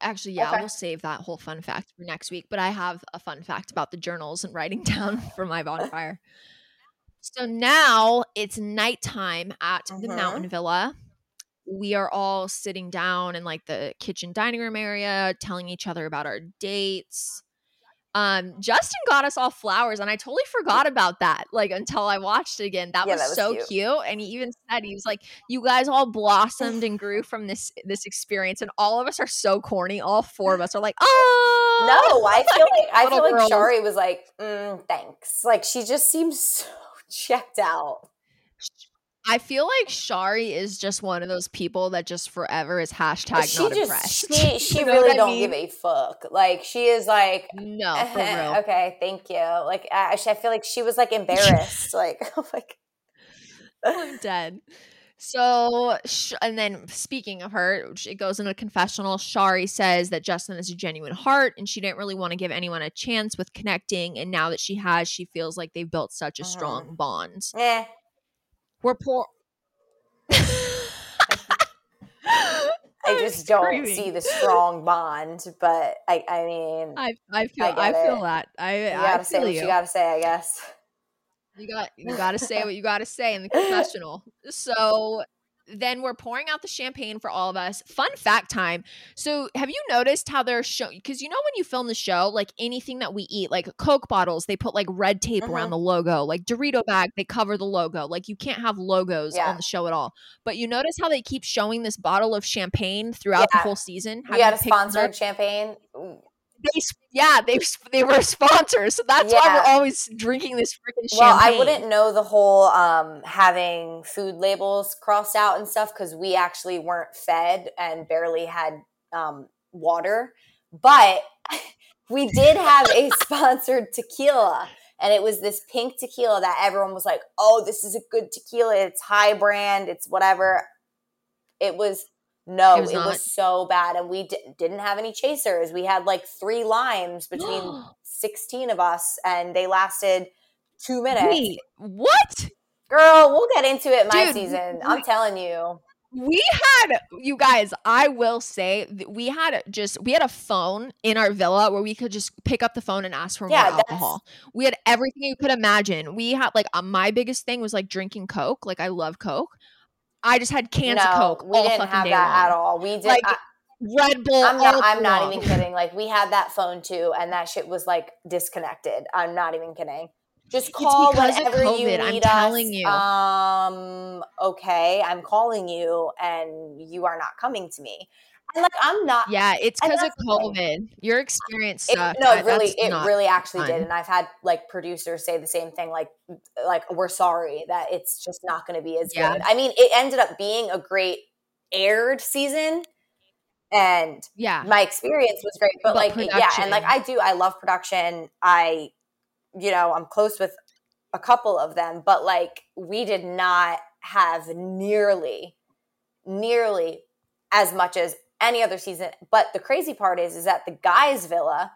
actually, yeah, Okay. we'll save that whole fun fact for next week. But I have a fun fact about the journals and writing down for my bonfire. So now it's nighttime at the Mhm. mountain villa. We are all sitting down in like the kitchen dining room area, telling each other about our dates. Um, Justin got us all flowers, and I totally forgot about that. Like until I watched it again, that, Yeah, was, that was so cute. cute. And he even said he was like, "You guys all blossomed and grew from this this experience." And all of us are so corny. All four of us are like, "Oh No, I feel like I feel like girls. Shari was like, mm, thanks. Like she just seems so checked out. I feel like Shari is just one of those people that just forever is hashtag she not just impressed. she she You know really don't mean? give a fuck. Like she is like no for real. okay, thank you. Like I, I feel like she was like embarrassed. like oh my I'm dead. So, and then speaking of her, it goes in a confessional. Shari says that Justin is a genuine heart and she didn't really want to give anyone a chance with connecting. And now that she has, she feels like they've built such a Mhm. strong bond. Eh. We're poor. I just don't see the strong bond, but I I mean I I feel I I, get feel it. that I you I gotta say what you. you gotta say, I guess. You got you got to say what you got to say in the confessional. So then we're pouring out the champagne for all of us. Fun fact time. So have you noticed how they're showing? Because you know when you film the show, like anything that we eat, like Coke bottles, they put like red tape around Mhm. the logo. Like Dorito bag, they cover the logo. Like you can't have logos Yeah. on the show at all. But you notice how they keep showing this bottle of champagne throughout the whole season. Have We had a sponsored champagne. They, yeah, they they were sponsors, so that's why we're always drinking this freaking champagne. Well, I wouldn't know the whole um, having food labels crossed out and stuff because we actually weren't fed and barely had um, water. But we did have a sponsored tequila, and it was this pink tequila that everyone was like, "Oh, this is a good tequila. It's high brand. It's whatever." It was no, It it was was, so bad, and we di- didn't have any chasers. We had like three limes between sixteen of us, and they lasted two minutes. Wait, what? Girl, we'll get into it my Dude, season. I'm telling you. We had you guys, I will say we had just we had a phone in our villa where we could just pick up the phone and ask for Yeah, more alcohol. We had everything you could imagine. We had like uh, my biggest thing was like drinking Coke. Like I love Coke. I just had cans no, of Coke we didn't have that long. at all. We did. Like, I, Red Bull. I'm not. I'm not even kidding. Like we had that phone too, and that shit was like disconnected. I'm not even kidding. Just It's call of whenever you COVID, I'm need telling us. you. Um. Okay, I'm calling you, and you are not coming to me. And like I'm not. Yeah, it's because of that's the thing. COVID. Your experience It, no, I- really, it really actually fun. did, and I've had like producers say the same thing. Like, like we're sorry that it's just not going to be as Yeah. good. I mean, it ended up being a great aired season, and Yeah. my experience was great. But, But like, yeah, and like. I do, I love production. I, you know, I'm close with a couple of them, but like we did not have nearly, nearly as much as any other season. But the crazy part is, is that the guys' villa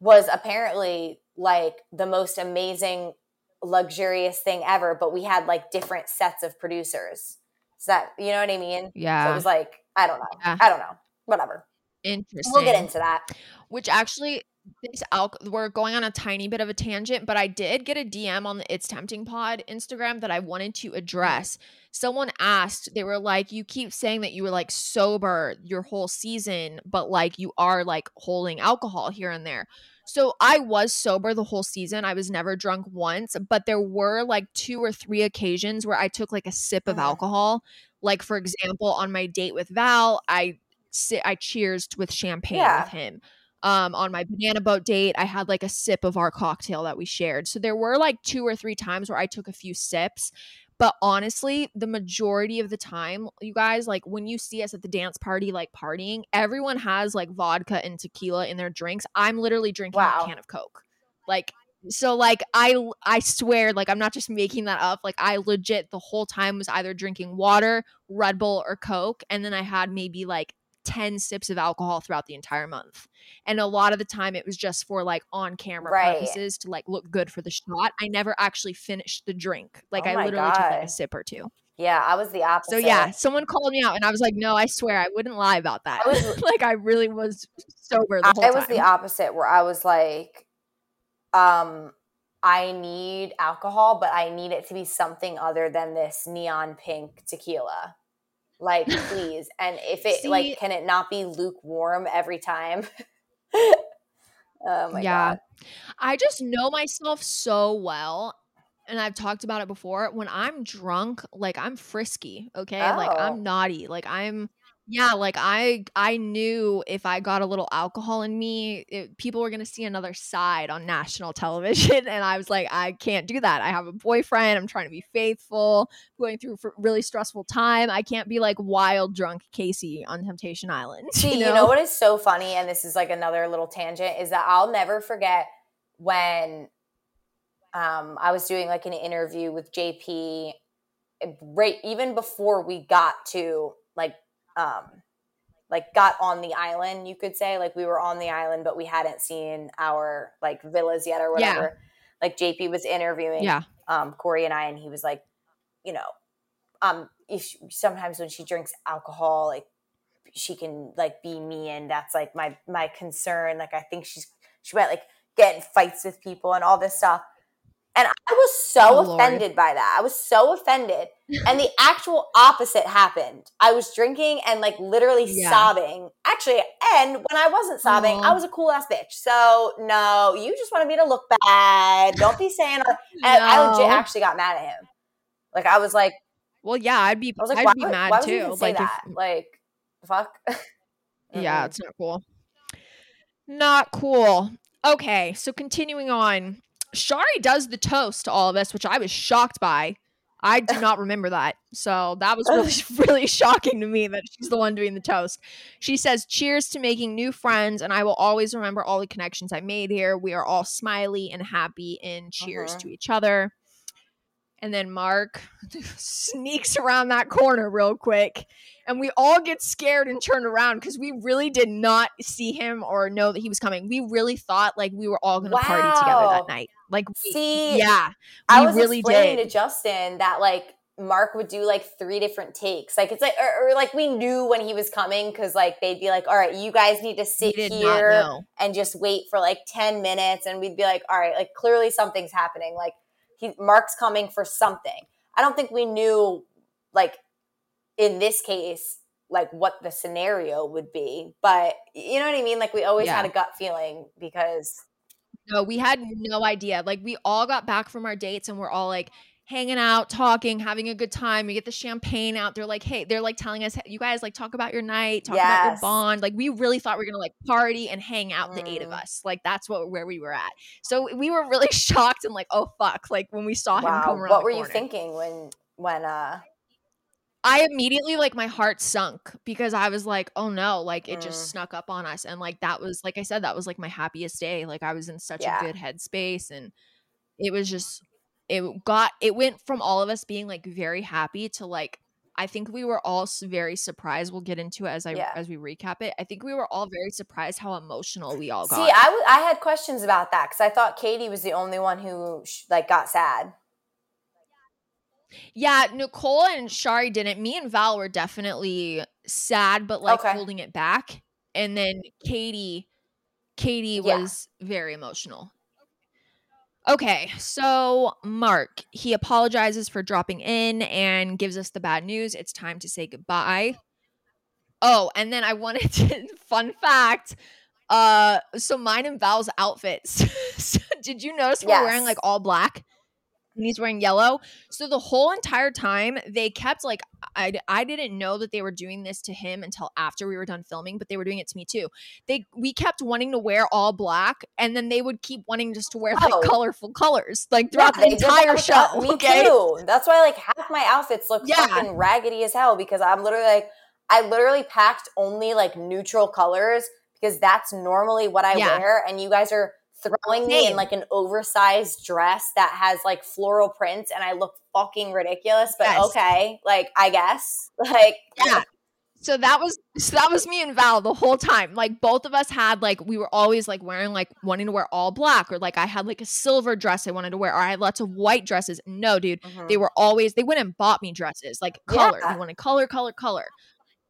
was apparently like the most amazing, luxurious thing ever. But we had like different sets of producers. Is that you know what I mean? So it was like I don't know. Yeah. I don't know. Whatever. Interesting. We'll get into that. which actually this al- we're going on a tiny bit of a tangent but i did get a dm on the it's tempting pod instagram that i wanted to address. Someone asked they were like you keep saying that you were like sober your whole season but like you are like holding alcohol here and there. So i was sober the whole season. I was never drunk once but there were like two or three occasions where i took like a sip of Mhm. alcohol. Like for example on my date with val i si- i cheersed with champagne Yeah. with him um on my banana boat date i had like a sip of our cocktail that we shared so there were like two or three times where i took a few sips but honestly the majority of the time you guys like when you see us at the dance party like partying everyone has like vodka and tequila in their drinks i'm literally drinking Wow. a can of coke like so like I I swear like I'm not just making that up. Like I legit the whole time was either drinking water, Red Bull or Coke and then I had maybe like 10 sips of alcohol throughout the entire month. And a lot of the time it was just for like on camera Right. purposes to like look good for the shot. I never actually finished the drink. Like Oh I literally took like a sip or two. Yeah, I was the opposite. So yeah, someone called me out and I was like, "No, I swear I wouldn't lie about that." I was- like I really was sober the whole I time. was the opposite where I was like, um, I need alcohol, but I need it to be something other than this neon pink tequila. Like, please. And if it See- like can it not be lukewarm every time? oh my Yeah. god. I just know myself so well. And I've talked about it before. When I'm drunk, like I'm frisky, okay? Like Oh. I'm naughty. Like I'm yeah, like I I knew if I got a little alcohol in me, it, people were going to see another side on national television and I was like I can't do that. I have a boyfriend. I'm trying to be faithful, going through a really stressful time. I can't be like wild drunk Kaci on Temptation Island. See, you know? what is so funny, and this is like another little tangent, is that I'll never forget when um, I was doing like an interview with JP, eh, right even before we got to um, like got on the island, you could say, like we were on the island, but we hadn't seen our like villas yet or Yeah. whatever. Like JP was interviewing Yeah. um, Corey and I, and he was like, you know, um, if she, sometimes when she drinks alcohol, like she can like be me, and that's like my my concern. Like I think she's she might like get in fights with people and all this stuff. And I was so Oh, Lord. offended by that. I was so offended. And the actual opposite happened. I was drinking and like literally Yeah. sobbing. Actually, and when I wasn't sobbing, I was a cool ass bitch. So no, you just wanted me to look bad. Don't be saying. And I legit actually got mad at him. Like I was like, Well, yeah, I'd be I was like, I'd why, be mad why would too. Like if that? Like, fuck. Yeah, it's not cool. Not cool. Okay, so continuing on. Shari does the toast to all of us, which I was shocked by. I do not remember that. So that was really, really shocking to me that she's the one doing the toast. She says, Cheers to making new friends, and I will always remember all the connections I made here. We are all smiley and happy, and cheers Mhm. to each other. And then Mark sneaks around that corner real quick and we all get scared and turn around because we really did not see him or know that he was coming. We really thought like we were all gonna party together that night. Like, we- See, yeah, I was really explaining did. to Justin that like Mark would do like three different takes. Like it's like or, or like we knew when he was coming because like they'd be like, all right, you guys need to sit here and just wait for like 10 minutes and we'd be like, all right, like clearly something's happening. Like he Mark's coming for something. I don't think we knew like in this case like what the scenario would be. But you know what I mean? Like we always Yeah. had a gut feeling because No, we had no idea. Like we all got back from our dates and we're all like hanging out, talking, having a good time. We get the champagne out. They're like, hey, they're like telling us, you guys like talk about your night, talk about your bond. Like we really thought we are gonna like party and hang out, the eight of Mm. us. Like that's what where we were at. So we were really shocked and like, oh fuck, like when we saw him come around. what were you thinking when when uh I immediately like my heart sunk because I was like, oh no, like it just Mm. snuck up on us. And like that was like I said, that was like my happiest day. Like I was in such Yeah. a good headspace and it was just it got it went from all of us being like very happy to like I think we were all very surprised. We'll get into it as I Yeah. as we recap it. I think we were all very surprised how emotional we all got. See. I, w- I had questions about that because I thought Katie was the only one who sh- like got sad. Yeah, Nicole and Shari didn't. Me and Val were definitely sad, but like Okay. holding it back. And then Katie, Katie Yeah. was very emotional. Okay, so Mark, he apologizes for dropping in and gives us the bad news. It's time to say goodbye. Oh, and then I wanted to fun fact. Uh, so mine and Val's outfits. So Did you notice we're wearing like all black? And he's wearing yellow. So the whole entire time they kept like I I didn't know that they were doing this to him until after we were done filming, but they were doing it to me too. They we kept wanting to wear all black, and then they would keep wanting just to wear like Oh. colorful colors like throughout Yeah, the entire show. Me okay, too. That's why like half my outfits look Yeah. fucking raggedy as hell because I'm literally like I literally packed only like neutral colors because that's normally what I Yeah. wear, and you guys are throwing me in like an oversized dress that has like floral prints and I look fucking ridiculous, but Yes. okay, like I guess. Like Yeah. So that was so that was me and Val the whole time. Like both of us had like we were always like wearing like wanting to wear all black or like I had like a silver dress I wanted to wear or I had lots of white dresses. No, dude, Mhm. they were always they went and bought me dresses like color. Yeah. They wanted color, color, color.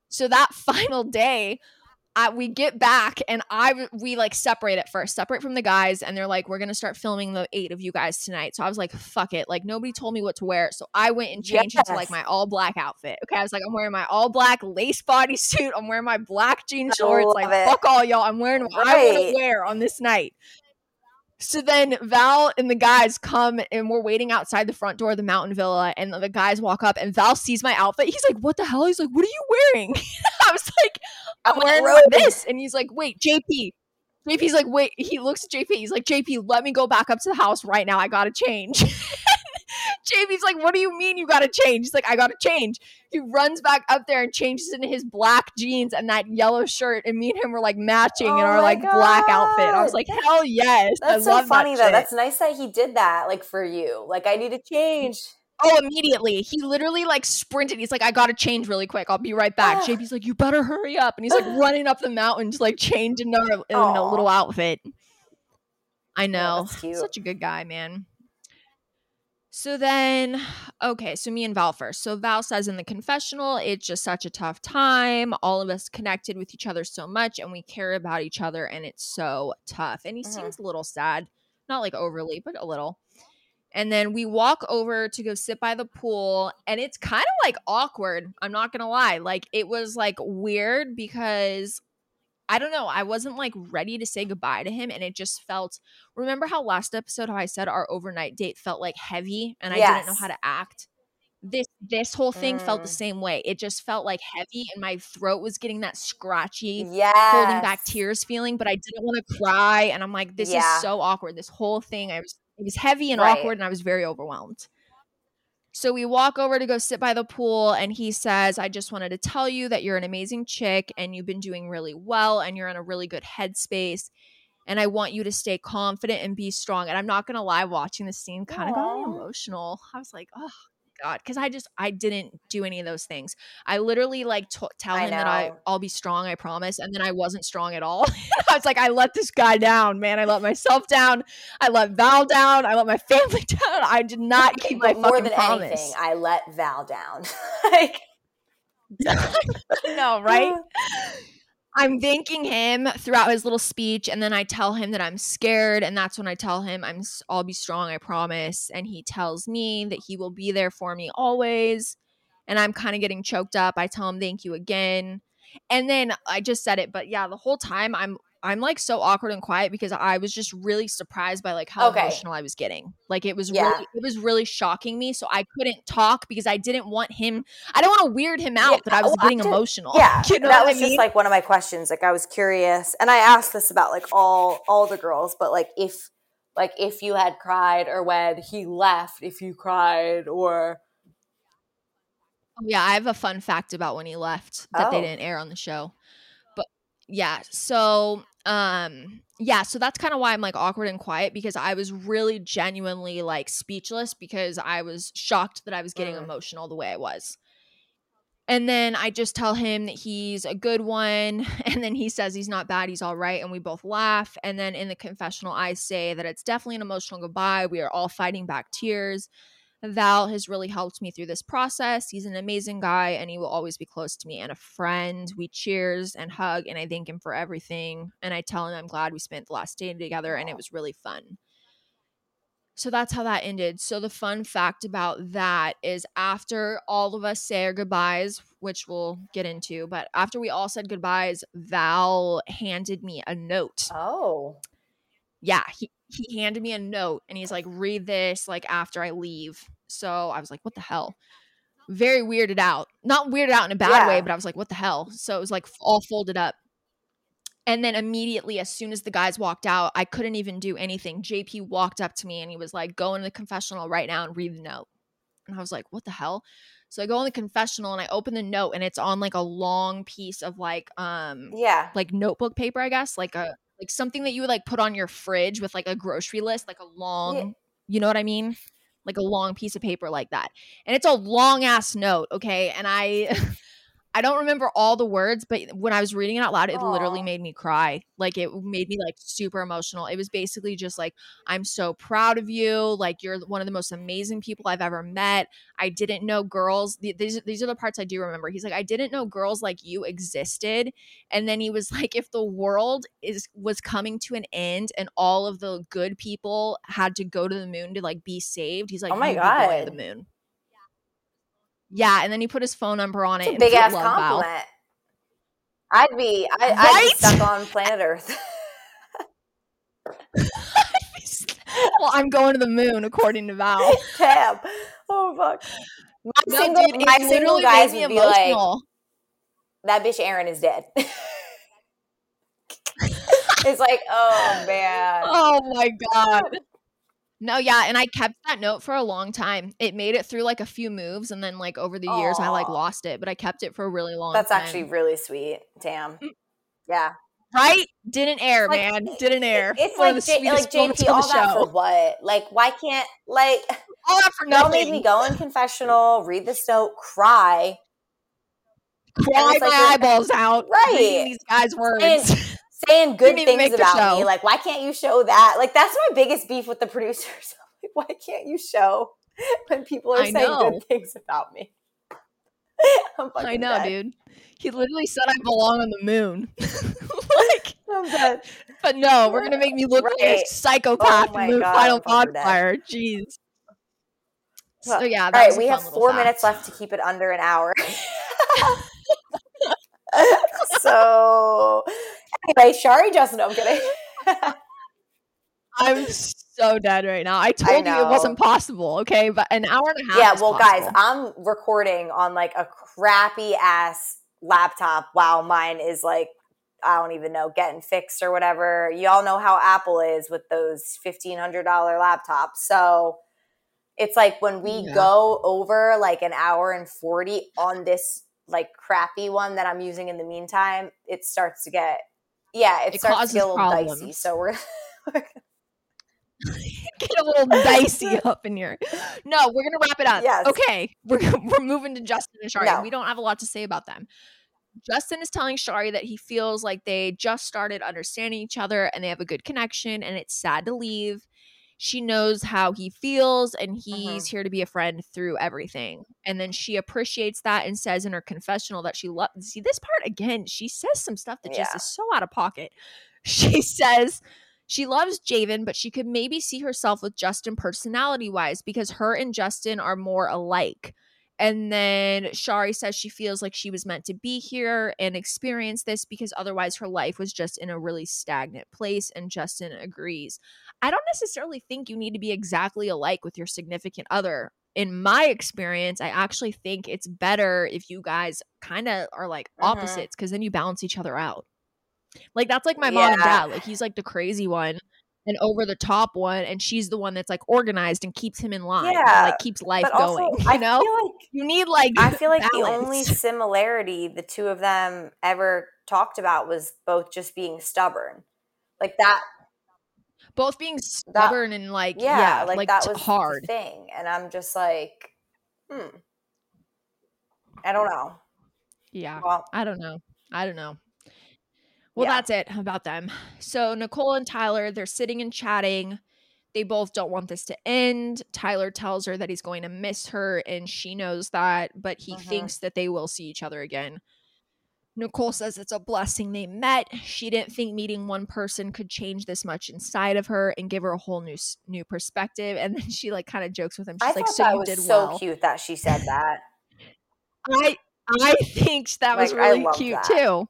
So that final day, I, we get back and I we like separate at first, separate from the guys, and they're like, "We're gonna start filming the eight of you guys tonight." So I was like, "Fuck it!" Like nobody told me what to wear, so I went and changed into like my all black outfit. Okay, I was like, "I'm wearing my all black lace bodysuit. I'm wearing my black jean shorts. Like it. fuck all y'all. I'm wearing what I want to wear on this night." So then Val and the guys come and we're waiting outside the front door of the mountain villa and the guys walk up and Val sees my outfit. He's like, "What the hell?" He's like, "What are you wearing?" I was like, "I'm I'm wearing this." And he's like, "Wait, JP." JP's like, "Wait." He looks at JP. He's like, "JP, let me go back up to the house right now. I got to change." JP's like, "What do you mean you got to change?" He's like, "I got to change." He runs back up there and changes into his black jeans and that yellow shirt and me and him were like matching in Oh our my like black outfit. I was like, "Hell yes." I That's so love that funny though. That's nice that he did that like for you. Like I need to change. Oh, immediately. He literally like sprinted. He's like, I gotta change really quick. I'll be right back. JP's like, you better hurry up. And he's like running up the mountain to like change into a, in a little outfit. I know. cute. Such a good guy, man. So then, okay, so me and Val first. So Val says in the confessional, it's just such a tough time. All of us connected with each other so much and we care about each other and it's so tough. And he Mhm. seems a little sad, not like overly, but a little. And then we walk over to go sit by the pool and it's kind of like awkward. I'm not going to lie. Like it was like weird because I don't know. I wasn't like ready to say goodbye to him and it just felt Remember how last episode how I said our overnight date felt like heavy and I didn't know how to act? This this whole thing felt the Mm. same way. It just felt like heavy and my throat was getting that scratchy Yes. holding back tears feeling, but I didn't want to cry and I'm like this Yeah. is so awkward. This whole thing I was it was heavy and Right. awkward and I was very overwhelmed. So we walk over to go sit by the pool and he says, "I just wanted to tell you that you're an amazing chick and you've been doing really well and you're in a really good headspace and I want you to stay confident and be strong." And I'm not going to lie, watching this scene kind of got me emotional. I was like, "Oh god, cuz I just I didn't do any of those things. I literally like t- tell him that I, I'll be strong, I promise, and then I wasn't strong at all. I was like, I let this guy down, man. I let myself down. I let Val down. I let my family down. I did not keep my more fucking promise. anything, I let Val down. like no, right? I'm thanking him throughout his little speech, and then I tell him that I'm scared, and that's when I tell him I'm I'll be strong, I promise. And he tells me that he will be there for me always. And I'm kind of getting choked up. I tell him thank you again, and then I just said it, but yeah, the whole time I'm I'm like so awkward and quiet because I was just really surprised by like how Okay. emotional I was getting. Like it was Yeah. really it was really shocking me, so I couldn't talk because I didn't want him. I don't want to weird him out Yeah, that I was well, I getting did- emotional. Yeah, you know that was I mean? just like one of my questions. Like I was curious, and I asked this about like all all the girls, but like if like if you had cried or when he left, if you cried or Oh, yeah, I have a fun fact about when he left that they Oh. didn't air on the show. But yeah, so um yeah, so that's kind of why I'm like awkward and quiet because I was really genuinely like speechless because I was shocked that I was getting Mm. emotional the way I was. And then I just tell him that he's a good one. And then he says he's not bad, he's all right. And we both laugh. And then in the confessional, I say that it's definitely an emotional goodbye. We are all fighting back tears. Val has really helped me through this process. He's an amazing guy and he will always be close to me and a friend. We cheers and hug and I thank him for everything. And I tell him I'm glad we spent the last day together and it was really fun. So that's how that ended. So the fun fact about that is after all of us say our goodbyes, which we'll get into, but after we all said goodbyes, Val handed me a note oh yeah, he, he handed me a note and he's like, read this like after I leave. So I was like, what the hell? Very weirded out. Not weirded out in a bad way, but I was like, what the hell? So it was like all folded up. And then immediately, as soon as the guys walked out, I couldn't even do anything. JP walked up to me and he was like, go into the confessional right now and read the note. And I was like, what the hell? So I go in the confessional and I open the note and it's on like a long piece of like um yeah, like notebook paper, I guess, like a like something that you would like put on your fridge with like a grocery list, like a long, Yeah. you know what I mean? Like a long piece of paper like that. And it's a long ass note, okay? And I I don't remember all the words, but when I was reading it out loud, it literally made me cry. Like it made me like super emotional. It was basically just like, I'm so proud of you. Like you're one of the most amazing people I've ever met. I didn't know girls. These these are the parts I do remember. He's like, I didn't know girls like you existed. And then he was like, if the world is was coming to an end and all of the good people had to go to the moon to like be saved, he's like, Oh my "You'd to God. the moon. Yeah, and then he put his phone number on it. And big ass compliment. I'd be I, I'd be stuck on planet Earth. well, I'm going to the moon, according to Val. Damn. Oh fuck. My No, single, dude, my single guys would be like, that bitch Erin is dead. it's like, oh man. oh my god. No, yeah, and I kept that note for a long time. It made it through like a few moves, and then like over the years, I like lost it, but I kept it for a really long. Time. That's time. actually really sweet. Damn. Mm. Yeah. right. Didn't air, Like, man. Didn't air. It's One like the J- like JP, all that show. for what? Like, why can't like All that for nothing. made me go in confessional, read this note, cry, Cry my like eyeballs out. Right. these guys' words. And- saying good things about me. Like, why can't you show that? Like, that's my biggest beef with the producers. Like, why can't you show when people are I saying know. good things about me? I know, dead. dude. He literally said I belong on the moon. like, but no, we're gonna make me look like a Right. psychopath Oh in the God, final bonfire. Jeez. So yeah, All right, we have four fact. minutes left to keep it under an hour. so, anyway, Shari just no, I'm kidding. I'm so dead right now. I told you it wasn't possible, okay? But an hour and a half. yeah, well, guys. I'm recording on like a crappy ass laptop while mine is like, I don't even know, getting fixed or whatever. Y'all know how Apple is with those $1,500 laptops. So it's like when we Yeah. go over like an hour and 40 on this like crappy one that I'm using in the meantime, it starts to get, yeah, it, It starts to get a little dicey. So we're, get a little dicey up in here. No, we're gonna wrap it up. Yes. Okay, we're we're moving to Justin and Shari. No. We don't have a lot to say about them. Justin is telling Shari that he feels like they just started understanding each other and they have a good connection, and it's sad to leave. She knows how he feels, and he's mm-hmm. here to be a friend through everything. And then she appreciates that and says in her confessional that she loves. See this part again. She says some stuff that just is so out of pocket. She says she loves Javen, but she could maybe see herself with Justin personality wise because her and Justin are more alike. And then Shari says she feels like she was meant to be here and experience this because otherwise her life was just in a really stagnant place. And Justin agrees. I don't necessarily think you need to be exactly alike with your significant other. In my experience, I actually think it's better if you guys kind of are like Mhm. opposites because then you balance each other out. Like that's like my mom and dad. Like he's like the crazy one and over the top one, and she's the one that's like organized and keeps him in line. Yeah, like keeps life also, going. I You know, feel like you need like I feel like the only similarity the two of them ever talked about was both just being stubborn. Like that, both being stubborn and like yeah, yeah, like, like, that was the hard. thing. And I'm just like, hmm. I don't know. Yeah, Well, I don't know. I don't know. Well, Yeah. that's it about them. So Nicole and Tyler, they're sitting and chatting. They both don't want this to end. Tyler tells her that he's going to miss her, and she knows that, but he Mhm. thinks that they will see each other again. Nicole says it's a blessing they met. She didn't think meeting one person could change this much inside of her and give her a whole new new perspective. And then she like kind of jokes with him. She's I like, thought "So that you was did so well." cute that she said that. I I think that was Like, I really cute that. too.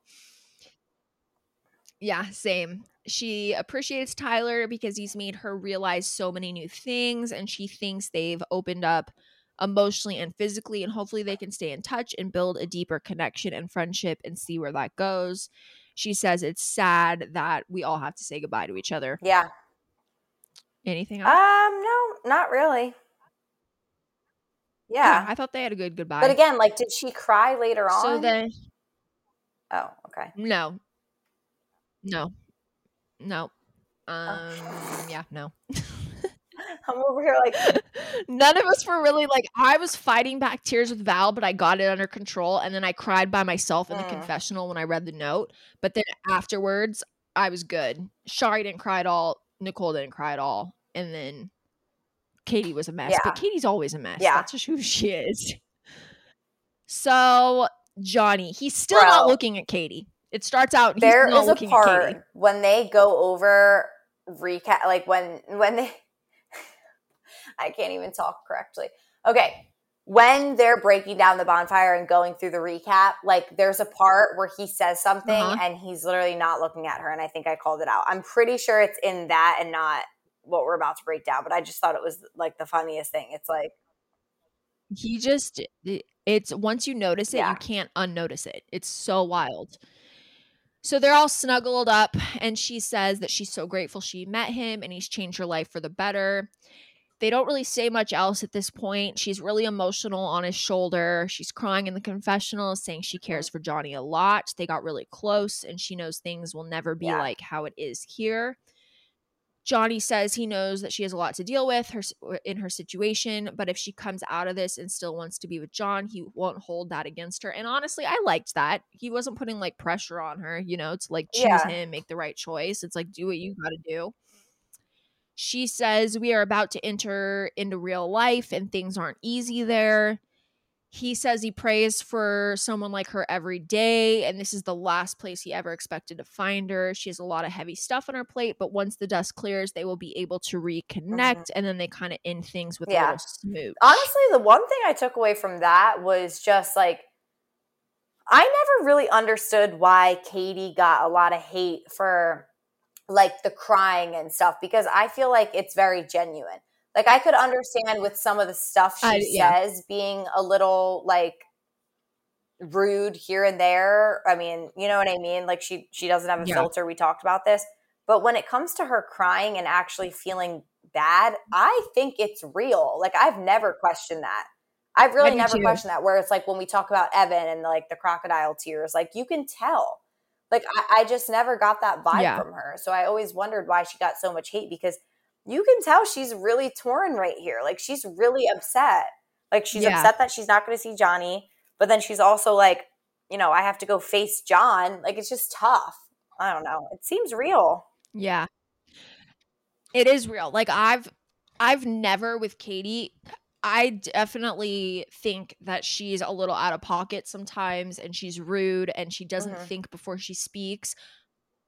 Yeah, same. She appreciates Tyler because he's made her realize so many new things and she thinks they've opened up emotionally and physically and hopefully they can stay in touch and build a deeper connection and friendship and see where that goes. She says it's sad that we all have to say goodbye to each other. Yeah. Anything else? Um, no, not really. Yeah. I thought they had a good goodbye. But again, like, did she cry later on? so then oh, okay. no. No. No. Um yeah, no. I'm over here like none of us were really like I was fighting back tears with Val, but I got it under control and then I cried by myself in the Mm. confessional when I read the note. But then afterwards, I was good. Shari didn't cry at all. Nicole didn't cry at all. And then Katie was a mess. But Katie's always a mess. Yeah. That's just who she is. So Johnny, he's still not looking at Katie. It starts out there is a part when they go over recap like when when they I can't even talk correctly. Okay. When they're breaking down the bonfire and going through the recap, like there's a part where he says something Uh-huh. and he's literally not looking at her. And I think I called it out. I'm pretty sure it's in that and not what we're about to break down, but I just thought it was like the funniest thing. It's like, he just it's once you notice it Yeah. you can't unnotice it it's so wild so they're all snuggled up and she says that she's so grateful she met him and he's changed her life for the better. They don't really say much else at this point. She's really emotional on his shoulder. She's crying in the confessional saying she cares mm-hmm. for johnny a lot. They got really close and she knows things will never be Yeah. like how it is here Johnny says he knows that she has a lot to deal with her in her situation, but if she comes out of this and still wants to be with John, he won't hold that against her. And honestly, I liked that. He wasn't putting like pressure on her, you know, to like choose Yeah. him, make the right choice. It's like do what you got to do. She says we are about to enter into real life and things aren't easy there. He says he prays for someone like her every day, and this is the last place he ever expected to find her. She has a lot of heavy stuff on her plate, but once the dust clears, they will be able to mm-hmm. reconnect, and then they kind of end things with a Yeah. little smooch. honestly, the one thing I took away from that was just like, I never really understood why Katie got a lot of hate for like the crying and stuff because I feel like it's very genuine. Like I could understand with some of the stuff she I- yeah. says being a little like rude here and there. I mean, you know what I mean? Like she she doesn't have a Yeah. filter. We talked about this. But when it comes to her crying and actually feeling bad, I think it's real. Like I've never questioned that. I've really never too. questioned that. Where it's like when we talk about Evan and like the crocodile tears, like you can tell. Like I, I just never got that vibe Yeah. from her. So I always wondered why she got so much hate because you can tell she's really torn right here. Like she's really upset. Like she's Yeah. upset that she's not going to see Johnny, but then she's also like, you know, I have to go face John. Like it's just tough. I don't know. It seems real. Yeah. It is real. Like I've I've never with Katie I definitely think that she's a little out of pocket sometimes and she's rude and she doesn't Mhm. think before she speaks.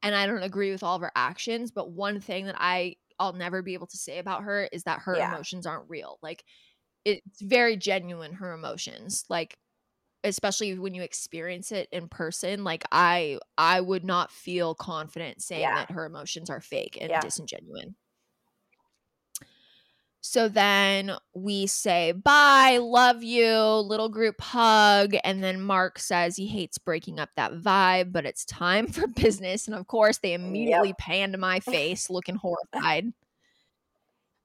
And I don't agree with all of her actions, but one thing that I I'll never be able to say about her is that her Yeah. emotions aren't real. Like it's very genuine her emotions. Like especially when you experience it in person, like I I would not feel confident saying Yeah. that her emotions are fake and Yeah. disingenuine. So then we say bye, love you, little group hug. And then Mark says he hates breaking up that vibe, but it's time for business. And of course, they immediately pan to my face looking horrified.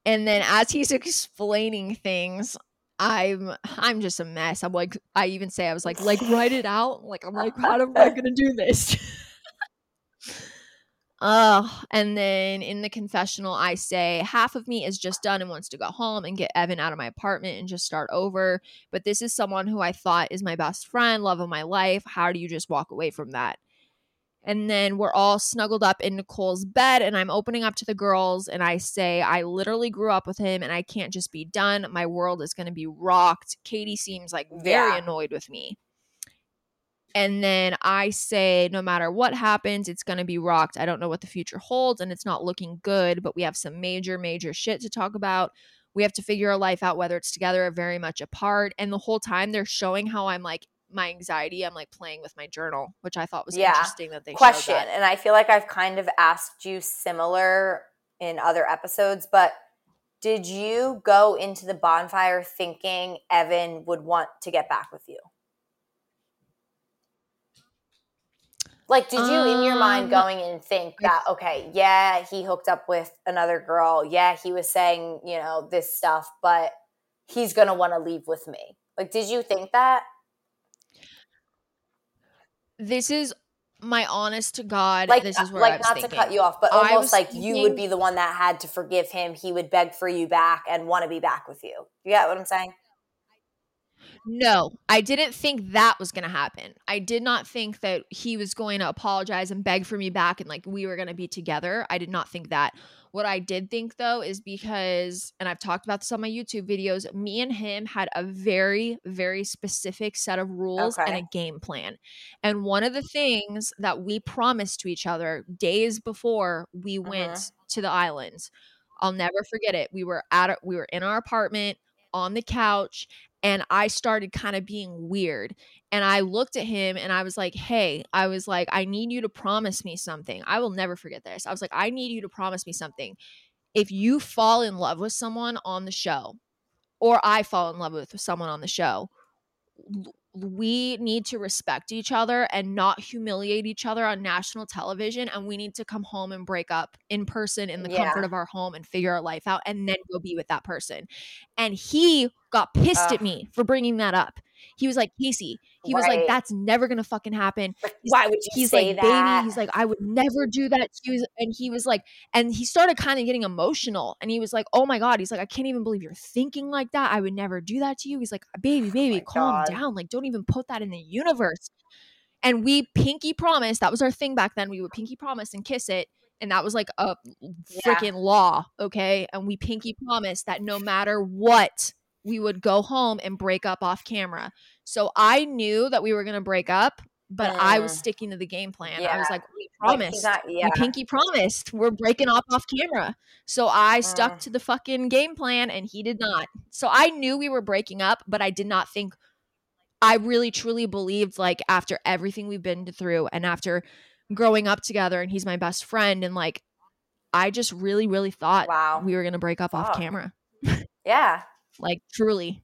And then as he's explaining things, I'm I'm just a mess. I'm like I even say I was like like write it out. Like I'm like how am I gonna do this? Oh, and then in the confessional, I say half of me is just done and wants to go home and get Evan out of my apartment and just start over. But this is someone who I thought is my best friend, love of my life. How do you just walk away from that? And then we're all snuggled up in Nicole's bed, and I'm opening up to the girls, and I say, I literally grew up with him, and I can't just be done. My world is going to be rocked. Katie seems like very Yeah. annoyed with me. And then I say, no matter what happens, it's going to be rocked. I don't know what the future holds, and it's not looking good, but we have some major, major shit to talk about. We have to figure our life out, whether it's together or very much apart. And the whole time they're showing how I'm like, my anxiety, I'm like playing with my journal, which I thought was Yeah. interesting that they showed Question, and I feel like I've kind of asked you similar in other episodes, but did you go into the bonfire thinking Evan would want to get back with you? Like, did you in your mind Um, going in think that, okay, yeah, he hooked up with another girl. Yeah, he was saying, you know, this stuff, but he's going to want to leave with me. Like, did you think that? this is my honest to God, like this is where like I was not thinking. to cut you off, but almost like you would be the one that had to forgive him. He would beg for you back and want to be back with you. You get what I'm saying? No, I didn't think that was going to happen. I did not think that he was going to apologize and beg for me back and like we were going to be together. I did not think that. What I did think though is because, and I've talked about this on my YouTube videos, me and him had a very, very specific set of rules and a game plan. And one of the things that we promised to each other days before we went Mhm. to the islands, I'll never forget it. We were at, we were in our apartment on the couch and I started kind of being weird. And I looked at him and I was like, hey, I was like, I need you to promise me something. I will never forget this. I was like, I need you to promise me something. If you fall in love with someone on the show, or I fall in love with someone on the show, we need to respect each other and not humiliate each other on national television. And we need to come home and break up in person in the comfort of our home and figure our life out and then go be with that person. And he got pissed at me for bringing that up. He was like, Kaci, he was like, that's never to fucking happen. He's- why would you He's say like, that? baby, he's like, I would never do that to you. And he was like, and he started kind of getting emotional. And he was like, oh my God. He's like, I can't even believe you're thinking like that. I would never do that to you. He's like, baby, oh baby, my calm God. down. Like, don't even put that in the universe. And we pinky promised. That was our thing back then. We would pinky promise and kiss it. And that was like a Yeah. freaking law. Okay. And we pinky promised that no matter what, we would go home and break up off camera. So I knew that we were going to break up, but I was Mm. sticking to the game plan. I was like, we promised. not, yeah. We pinky promised. We're breaking up off camera. So I stuck Mm. to the fucking game plan and he did not. So I knew we were breaking up, but I did not think I really truly believed like after everything we've been through and after growing up together and he's my best friend and like I just really really thought Wow. we were going to break up off camera. yeah. Like truly.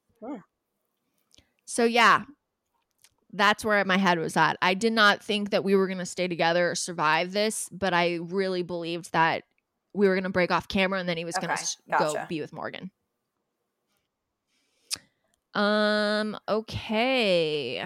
So yeah. That's where my head was at. I did not think that we were going to stay together or survive this, but I really believed that we were going to break off camera and then he was going Okay, to go be with Morgan. Um okay.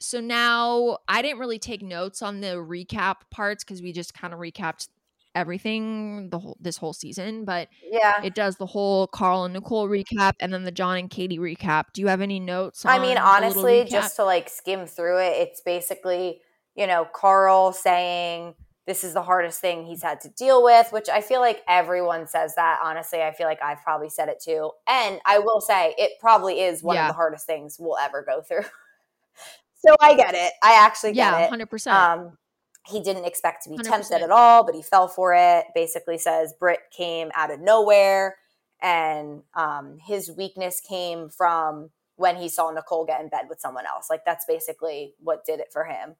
So now I didn't really take notes on the recap parts cuz we just kind of recapped everything the whole this whole season, but Yeah. it does the whole Karl and Nicole recap and then the John and Katie recap. Do you have any notes? I mean, honestly, just to like skim through it, it's basically, you know, Karl saying this is the hardest thing he's had to deal with, which I feel like everyone says that. Honestly, I feel like I've probably said it too. And I will say it probably is one Yeah. of the hardest things we'll ever go through. so I get it. I actually get yeah, it. hundred percent. Um, He didn't expect to be 100%. tempted at all, but he fell for it. Basically, says Britt came out of nowhere, and um, his weakness came from when he saw Nicole get in bed with someone else. Like that's basically what did it for him.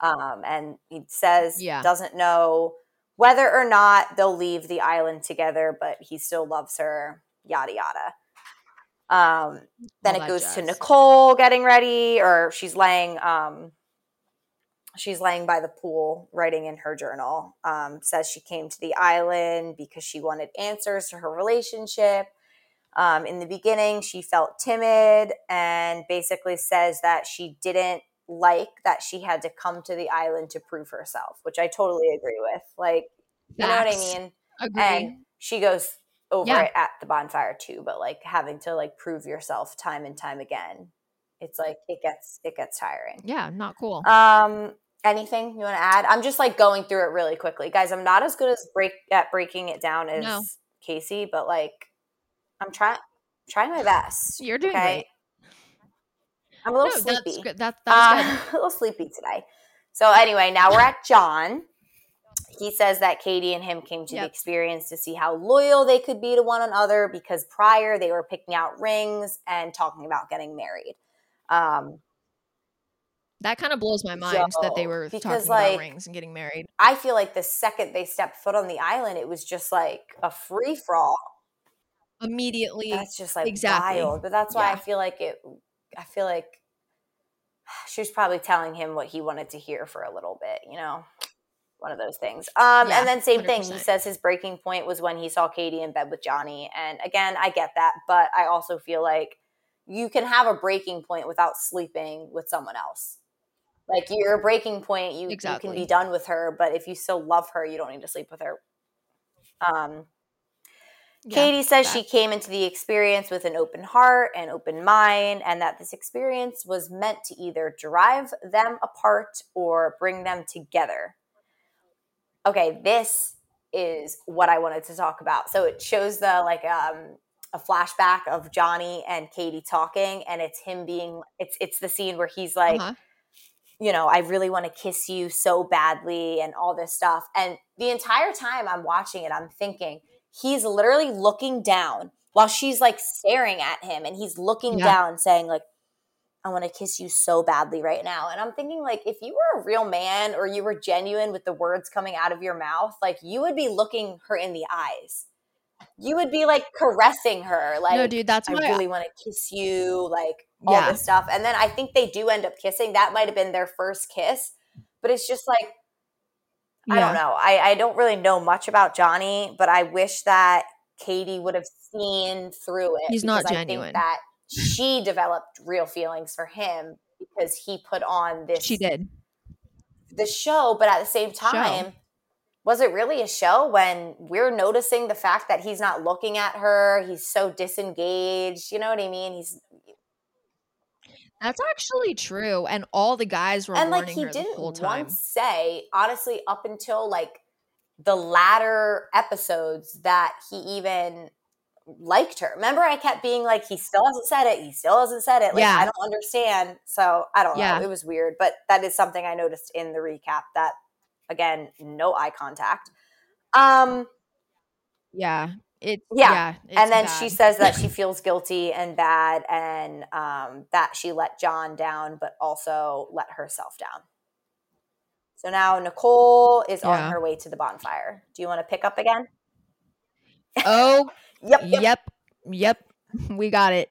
Um, and he says Yeah. doesn't know whether or not they'll leave the island together, but he still loves her. Yada yada. Um, then All it goes to. Nicole getting ready, or she's laying. Um, she's laying by the pool, writing in her journal. Um, says she came to the island because she wanted answers to her relationship. Um, in the beginning, she felt timid, and basically says that she didn't like that she had to come to the island to prove herself, which I totally agree with. Like, you know what I mean? Agree. and she goes over Yeah. it at the bonfire too but like having to like prove yourself time and time again it's like it gets it gets tiring yeah, not cool. um anything you want to add i'm just like going through it really quickly guys i'm not as good as break at breaking it down as No. kaci but like i'm trying trying my best You're doing okay? great. i'm a little No, sleepy that's good. That that was uh, a little sleepy today. So anyway, now we're at John. He says that Katie and him came to the experience to see how loyal they could be to one another because prior they were picking out rings and talking about getting married. Um, good. That kind of blows my mind that they were because, talking like, about rings and getting married. I feel like the second they stepped foot on the island, it was just like a free for all. Immediately. That's just like exactly. wild. But that's why I feel like it. I feel like she was probably telling him what he wanted to hear for a little bit. You know, one of those things. Um, Yeah, and then same thing. He says his breaking point was when he saw Katie in bed with Johnny. And again, I get that, but I also feel like you can have a breaking point without sleeping with someone else. Like your breaking point, you, Exactly. you can be done with her, but if you still love her, you don't need to sleep with her. Um, Yeah, Katie says that- she came into the experience with an open heart and open mind, and that this experience was meant to either drive them apart or bring them together. Okay, this is what I wanted to talk about. So it shows the like um a flashback of Johnny and Katie talking, and it's him being it's it's the scene where he's like, Uh-huh. You know, I really want to kiss you so badly and all this stuff. And the entire time I'm watching it, I'm thinking, he's literally looking down while she's like staring at him and he's looking Yeah. down saying like I want to kiss you so badly right now. And I'm thinking like if you were a real man or you were genuine with the words coming out of your mouth, like you would be looking her in the eyes. You would be like caressing her like no, dude, that's I really want to kiss you, like all Yeah. this stuff. And then I think they do end up kissing. That might have been their first kiss, but it's just like I don't know. I, I don't really know much about Johnny, but I wish that Katie would have seen through it. He's not because I genuine. think that she developed real feelings for him because he put on this She did. the show, but at the same Show. time, was it really a show when we're noticing the fact that he's not looking at her? He's so disengaged. You know what I mean? He's That's actually true. And all the guys were and like he didn't once say honestly up until like the latter episodes that he even liked her. Remember, I kept being like, he still hasn't said it. He still hasn't said it. Like Yeah. I don't understand. So I don't Yeah. know. It was weird, but that is something I noticed in the recap. That again, no eye contact. Um. Yeah. It Yeah. yeah. it's and then she says that she feels guilty and bad and um, that she let John down, but also let herself down. So now Nicole is Yeah. on her way to the bonfire. Do you want to pick up again? Oh Yep. Yep. Yep. Yep. We got it.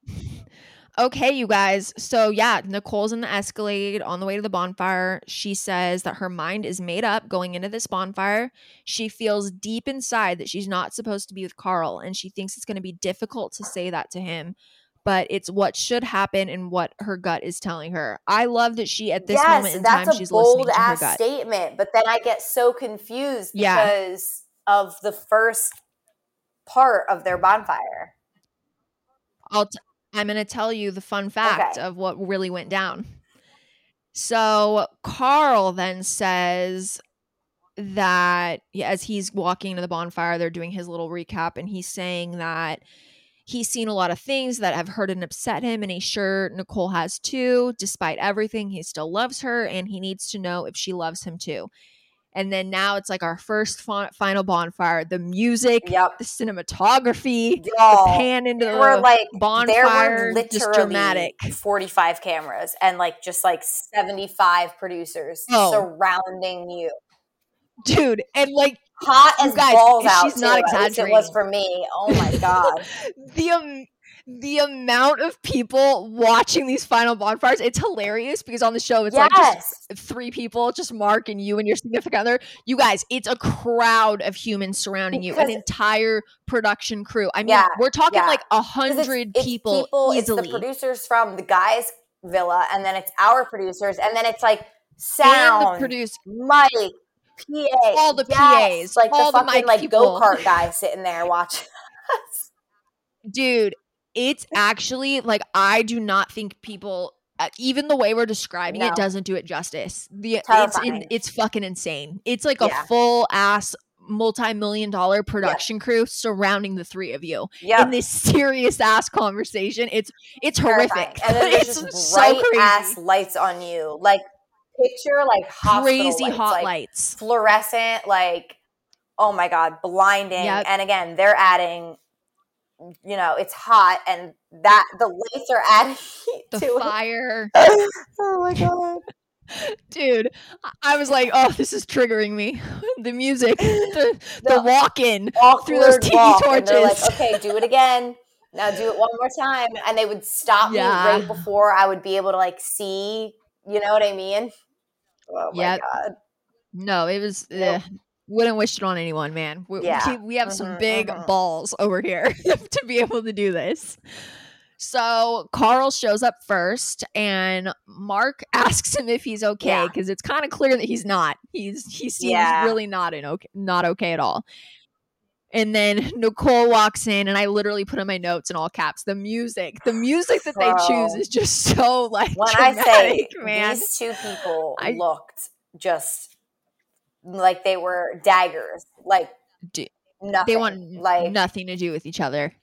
Okay, you guys. So, yeah, Nicole's in the Escalade on the way to the bonfire. She says that her mind is made up going into this bonfire. She feels deep inside that she's not supposed to be with Karl, and she thinks it's going to be difficult to say that to him. But it's what should happen and what her gut is telling her. I love that she, at this yes, moment in time, she's listening to her ass gut. statement. But then I get so confused Yeah. because of the first part of their bonfire. I'll t- I'm going to tell you the fun fact Okay. of what really went down. So Karl then says that as he's walking to the bonfire, they're doing his little recap, and he's saying that he's seen a lot of things that have hurt and upset him, and he's sure Nicole has too. Despite everything, he still loves her, and he needs to know if she loves him too. And then now it's like our first fa- final bonfire. The music, Yep. the cinematography, the Y'all, pan into the were like bonfire, there were just literally dramatic. 45 cameras and like just like 75 producers Oh. surrounding you. dude. And like Hot as guys, balls out. she's not too, at least It was for me. Oh my god. the um, the amount of people watching these final bonfires, it's hilarious because on the show it's like just three people, just Mark and you and your significant other. You guys, it's a crowd of humans surrounding you, an entire production crew. I mean, Yeah, we're talking yeah. like a hundred people, it's people, easily. It's the producers from the guys' villa, and then it's our producers, and then it's like and the sound, produce mic, PA, All the yes, PAs, like all the the fucking mic like go kart guy sitting there watching. us. dude it's actually like i do not think people uh, even the way we're describing No. it doesn't do it justice the it's in, it's fucking insane it's like Yeah. a full ass multi-million dollar production crew surrounding the three of you Yep. in this serious ass conversation it's it's horrific And then there's it's just so bright crazy ass lights on you. Like picture like crazy lights, hot like lights fluorescent, like oh my god, blinding. Yep. And again, they're adding you know, it's hot and that the lights are adding heat the to fire it. Oh my god. dude I- was like oh this is triggering me the music the, the The walk-in Awkward Through those walk, and like, torches. okay, do it again. Now do it one more time. And they would stop me right before I would be able to like see, you know what I mean? Oh my Yep. god. No, it was. Nope. Uh, wouldn't wish it on anyone, man. We, Yeah. we, we have some Mhm, big mhm. balls over here to be able to do this. So Karl shows up first, and Mark asks him if he's okay Yeah. because it's kind of clear that he's not. He's he seems Yeah. really not in okay, not okay at all. And then Nicole walks in, and I literally put in my notes in all caps. The music, the music that they choose is just so like when I say man. these two people I- looked just like they were daggers, like D- nothing. they want like nothing to do with each other.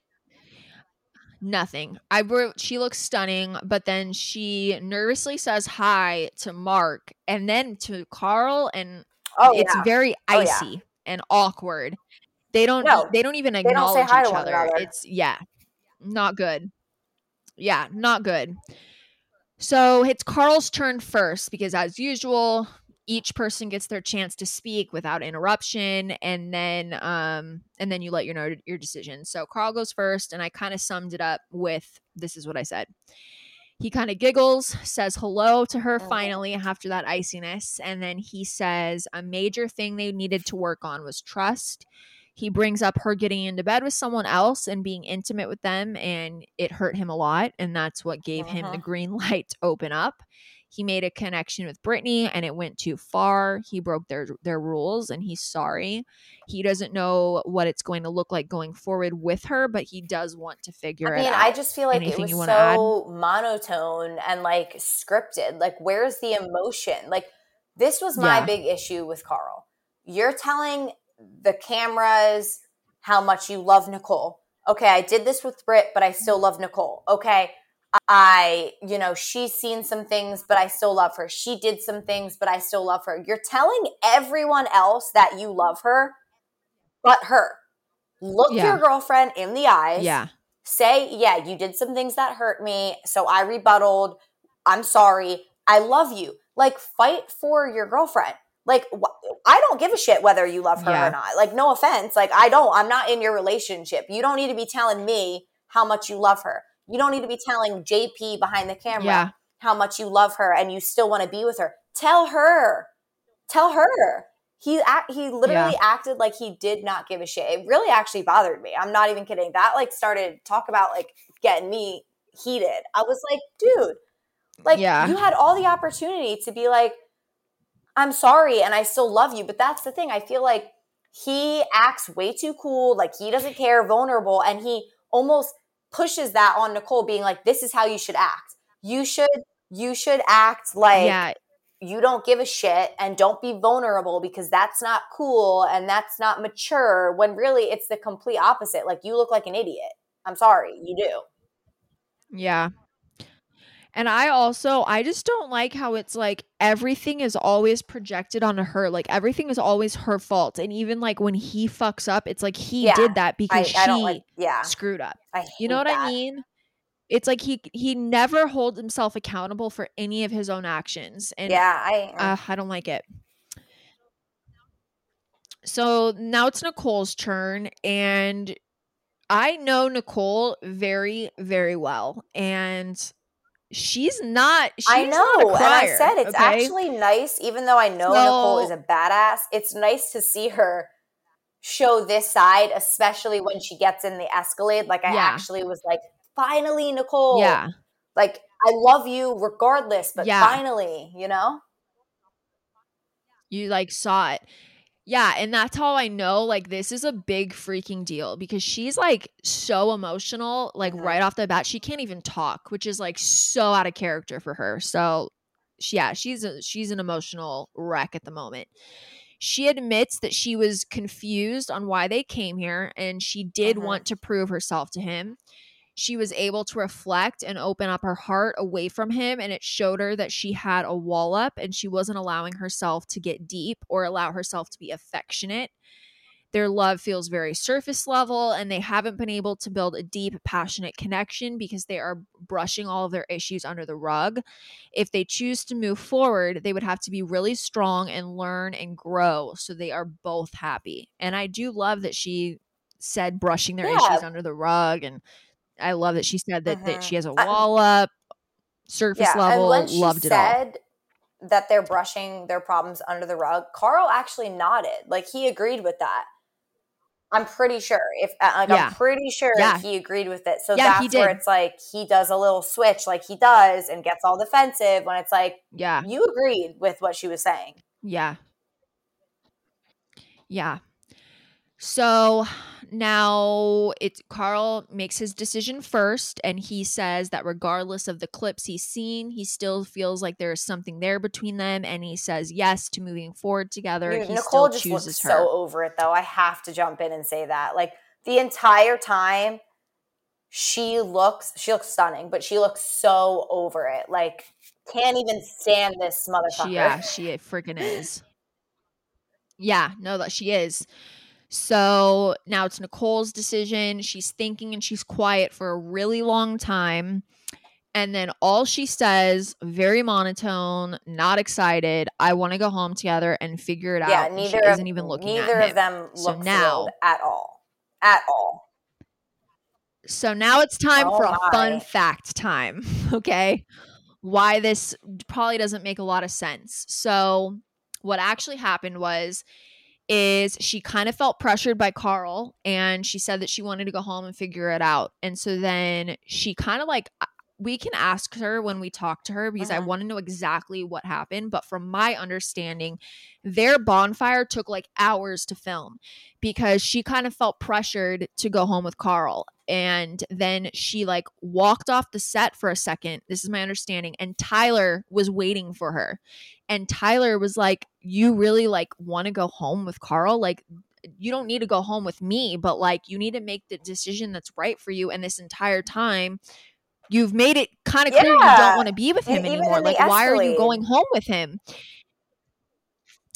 Nothing. I wrote she looks stunning, but then she nervously says hi to Mark and then to Karl and oh it's yeah, very Oh, yeah. icy and awkward. They don't No, they don't even don't acknowledge each one other. It's yeah. Not good. Yeah, not good. So it's Karl's turn first because as usual, each person gets their chance to speak without interruption and then um and then you let your know your decision. So Karl goes first and I kind of summed it up with this is what I said. He kind of giggles, says hello to her Mhm. finally after that iciness, and then he says a major thing they needed to work on was trust. He brings up her getting into bed with someone else and being intimate with them, and it hurt him a lot. And that's what gave him the Mhm. green light to open up. He made a connection with Brittany and it went too far. He broke their their rules and he's sorry. He doesn't know what it's going to look like going forward with her, but he does want to figure I mean, it out. I mean, I just feel like Anything it was wanna add? so monotone and like scripted. Like, where's the emotion? Like, this was my Yeah. big issue with Karl. You're telling the cameras how much you love Nicole. Okay, I did this with Britt, but I still love Nicole. Okay, I, you know, she's seen some things, but I still love her. She did some things, but I still love her. You're telling everyone else that you love her, but her. Look Yeah. your girlfriend in the eyes yeah. say, yeah, you did some things that hurt me. So I rebutted. I'm sorry. I love you. Like, fight for your girlfriend. Like, wh- I don't give a shit whether you love her Yeah. or not. Like, no offense. Like, I don't. I'm not in your relationship. You don't need to be telling me how much you love her. You don't need to be telling JP behind the camera Yeah. how much you love her and you still want to be with her. Tell her. Tell her. He act, he literally acted like he did not give a shit. It really actually bothered me. I'm not even kidding. That like started talk about like getting me heated. I was like, dude, like Yeah. you had all the opportunity to be like, I'm sorry and I still love you. But that's the thing. I feel like he acts way too cool, like he doesn't care, vulnerable, and he almost pushes that on Nicole, being like, This is how you should act. You should you should act like yeah. you don't give a shit and don't be vulnerable because that's not cool and that's not mature when really it's the complete opposite. Like you look like an idiot. I'm sorry, you do. Yeah. And I also I just don't like how it's like everything is always projected onto her. Like everything is always her fault. And even like when he fucks up, it's like he Yeah. did that I, because she I like yeah. screwed up. I You know what I mean? It's like he he never holds himself accountable for any of his own actions. And Yeah, I uh, I don't like it. So now it's Nicole's turn, and I know Nicole very, very well, and she's not. She's I not know. a and I said it's okay? actually nice, even though I know Nicole is a badass, it's nice to see her show this side, especially when she gets in the Escalade. Like I Yeah. actually was like, finally, Nicole. yeah, Like I love you regardless, but Yeah. finally, you know? you like saw it. Yeah, and that's how I know like this is a big freaking deal because she's like so emotional, like Mhm. right off the bat. She can't even talk, which is like so out of character for her. So, she- yeah, she's a she's an emotional wreck at the moment. She admits that she was confused on why they came here and she did Mhm. want to prove herself to him. She was able to reflect and open up her heart away from him, and it showed her that she had a wall up and she wasn't allowing herself to get deep or allow herself to be affectionate. Their love feels very surface level, and they haven't been able to build a deep, passionate connection because they are brushing all of their issues under the rug. If they choose to move forward, they would have to be really strong and learn and grow so they are both happy. And I do love that she said brushing their Yeah. issues under the rug and I love that she said that, that Mhm. she has a wall up, surface Yeah. level, and when she loved it all. said that they're brushing their problems under the rug, Karl actually nodded. Like he agreed with that. I'm pretty sure if uh, like Yeah. I'm pretty sure Yeah. he agreed with it. So Yeah, he that's where it's like he does a little switch, like he does, and gets all defensive when it's like Yeah. you agreed with what she was saying. Yeah. Yeah. So now it's Karl makes his decision first and he says that regardless of the clips he's seen, he still feels like there is something there between them and he says yes to moving forward together. Dude, he Nicole still just looks her. so over it though. I have to jump in and say that. Like the entire time she looks she looks stunning, but she looks so over it. Like can't even stand this motherfucker. She, yeah, she freaking is. Yeah, no, that she is. So now it's Nicole's decision. She's thinking and she's quiet for a really long time. And then all she says, very monotone, not excited, I want to go home together and figure it yeah, out. And neither she of, isn't even looking neither at of him. them So look now- at all. At all. So now it's time Oh for a fun fact time. Okay. Why this probably doesn't make a lot of sense. So what actually happened was is she kind of felt pressured by Karl and she said that she wanted to go home and figure it out. And so then she kind of like we can ask her when we talk to her because I Mhm. want to know exactly what happened, but from my understanding, their bonfire took like hours to film because she kind of felt pressured to go home with Karl. And then she like walked off the set for a second. This is my understanding. And Tyler was waiting for her. And Tyler was like, You really like want to go home with Karl? Like, you don't need to go home with me, but like, you need to make the decision that's right for you. And this entire time, you've made it kind of clear you don't want to be with him even anymore. Like, why are you going home with him?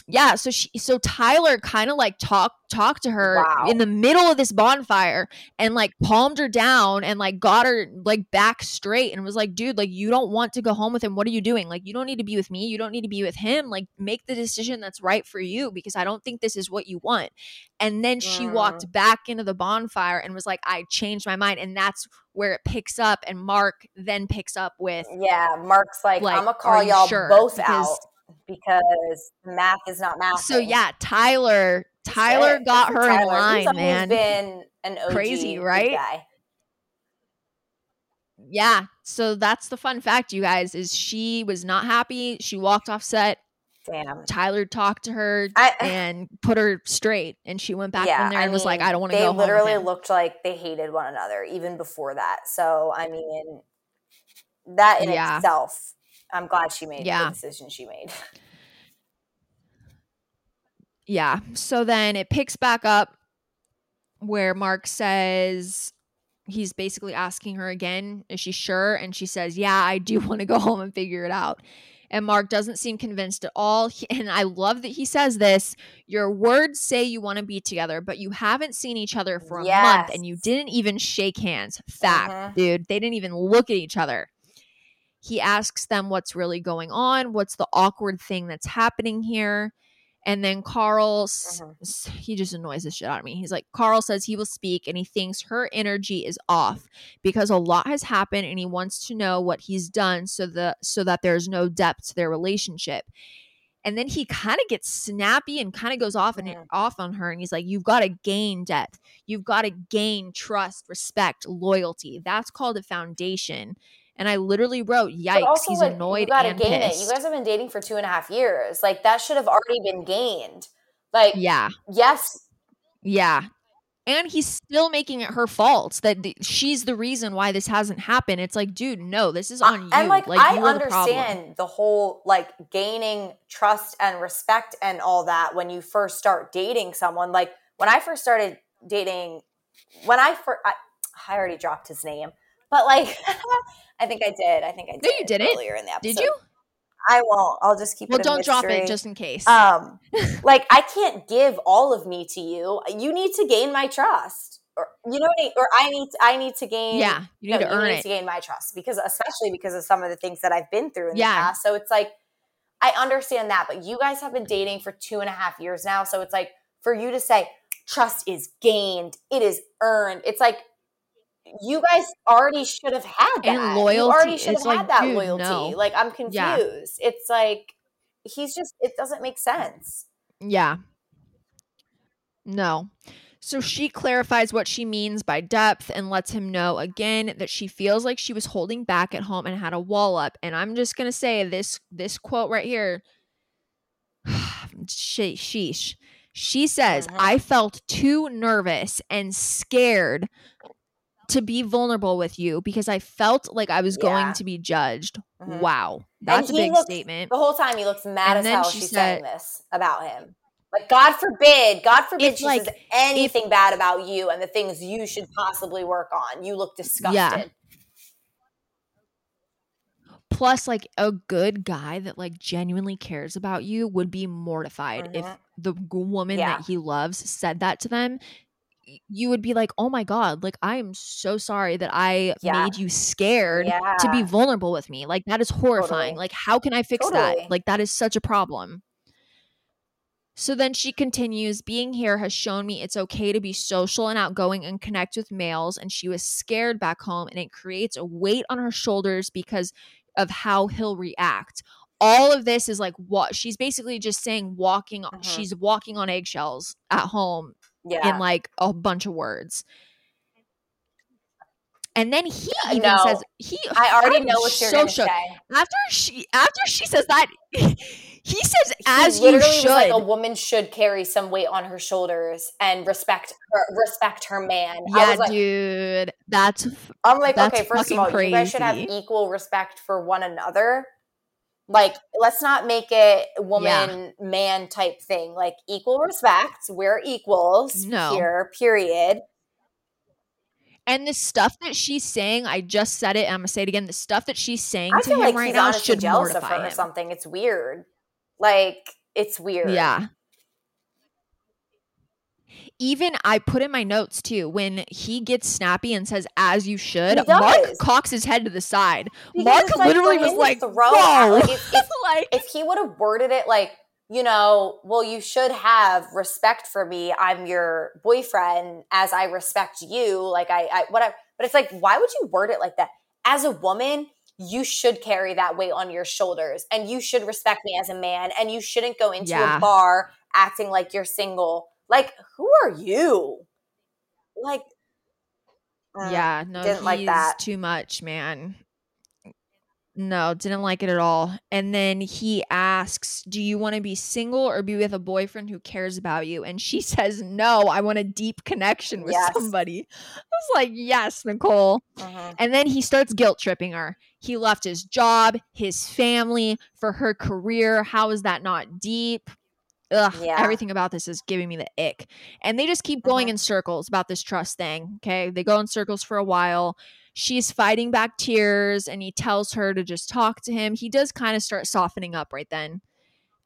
Yeah, so she so Tyler kind of like talked talked to her Wow. in the middle of this bonfire and like palmed her down and like got her like back straight and was like, dude, like you don't want to go home with him. What are you doing? Like you don't need to be with me. You don't need to be with him. Like make the decision that's right for you because I don't think this is what you want. And then she Mm. walked back into the bonfire and was like, I changed my mind. And that's where it picks up. And Mark then picks up with Yeah, Mark's like, Like, I'm gonna call y'all sure? both Because- out because math is not math. so yeah, Tyler Tyler got her in line, man. Been an OG Crazy, right? Guy. Yeah. So that's the fun fact, you guys, is she was not happy. She walked off set. Damn. Tyler talked to her I, and put her straight, and she went back yeah, in there and I was like, "I don't want to They go home." with literally him." looked like they hated one another even before that. So I mean, that in Yeah. itself, I'm glad she made Yeah. the decision she made. Yeah. So then it picks back up where Mark says he's basically asking her again, is she sure? And she says, Yeah, I do want to go home and figure it out. And Mark doesn't seem convinced at all. He- And I love that he says this Your words say you want to be together, but you haven't seen each other for a month and you didn't even shake hands. Fact, Mhm. dude. They didn't even look at each other. He asks them what's really going on, what's the awkward thing that's happening here. And then Karl, s- he just annoys the shit out of me. He's like, Karl says he will speak and he thinks her energy is off because a lot has happened and he wants to know what he's done so the so that there's no depth to their relationship. And then he kind of gets snappy and kind of goes off and Mhm. off on her and he's like, You've got to gain depth. You've got to gain trust, respect, loyalty. That's called a foundation. And I literally wrote, Yikes, also, he's like, annoyed you gotta and gain pissed. it. You guys have been dating for two and a half years. Like that should have already been gained. Like yeah. yes, Yeah. And he's still making it her fault that th- she's the reason why this hasn't happened. It's like, dude, no, this is I- on you. and like, like I are the understand the, whole like gaining trust and respect and all that when you first start dating someone. Like when I first started dating, when I first, I, I already dropped his name, but like I think I did. I think I did. No, you didn't. earlier in the episode. Did you? I won't. I'll just keep Well, don't drop it just in case. um like i can't give all of me to you you need to gain my trust or you know what I mean? or i need to, i need to gain yeah, you no, need to earn need it. to gain my trust because especially because of some of the things that i've been through in Yeah. the past so it's like i understand that but you guys have been dating for two and a half years now so it's like for you to say trust is gained it is earned it's like you guys already should have had that. And You loyalty, already should have had like, that dude, loyalty. no. Like I'm confused. Yeah. It's like he's just it doesn't make sense. Yeah. No. So she clarifies what she means by depth and lets him know again that she feels like she was holding back at home and had a wall up. And I'm just gonna say this this quote right here. Sheesh. She says, Mhm. I felt too nervous and scared to be vulnerable with you because I felt like I was Yeah. going to be judged. Mhm. Wow. That's a big looks- statement. The whole time he looks mad And as hell. she She's said- saying this about him. Like God forbid, God forbid If, she like, says anything bad about you and the things you should possibly work on. You look disgusted. Plus, like a good guy that like genuinely cares about you would be mortified if Mhm. the woman Yeah. that he loves said that to them. You would be like, "Oh my god! Like I am so sorry that I Yeah. made you scared Yeah. to be vulnerable with me. Like that is horrifying. Totally. Like how can I fix Totally. that? Like that is such a problem." So then she continues, being here has shown me it's okay to be social and outgoing and connect with males. And she was scared back home, and it creates a weight on her shoulders because of how he'll react. All of this is like what she's basically just saying walking, Mhm. she's walking on eggshells at home Yeah. in like a bunch of words. And then he even know. says he I already know what you're so gonna shook. say. After she after she says that he says He as you should. like a woman should carry some weight on her shoulders and respect her respect her man. I yeah, was like, dude. That's I'm like, That's okay, first of all, you guys should have equal respect for one another. Like, let's not make it woman man type thing. Like equal respect. We're equals No. here. Period. and the stuff that she's saying, I just said it, and I'm gonna say it again. The stuff that she's saying I to him like right now should jealous of mortify her or him. something. It's weird. Like it's weird. Yeah. Even I put in my notes too when he gets snappy and says "as you should." Mark cocks his head to the side. Because Mark like, literally was like, "Whoa!" out, like, if- if- like if he would have worded it like, you know, well, you should have respect for me. I'm your boyfriend, as I respect you. Like I, I whatever. But it's like, why would you word it like that? As a woman, you should carry that weight on your shoulders, and you should respect me as a man, and you shouldn't go into Yeah. a bar acting like you're single. Like, who are you? Like, mm, yeah, no, didn't like that. too much, man. No, didn't like it at all. And then he asks, "Do you want to be single or be with a boyfriend who cares about you?" And she says, "No, I want a deep connection with Yes. somebody." I was like, "Yes, Nicole." mhm. And then he starts guilt tripping her. He left his job, his family for her career. How is that not deep? Ugh, Yeah. everything about this is giving me the ick. And they just keep going Mhm. in circles about this trust thing. Okay. They go in circles for a while. She's fighting back tears and he tells her to just talk to him. He does kind of start softening up right then.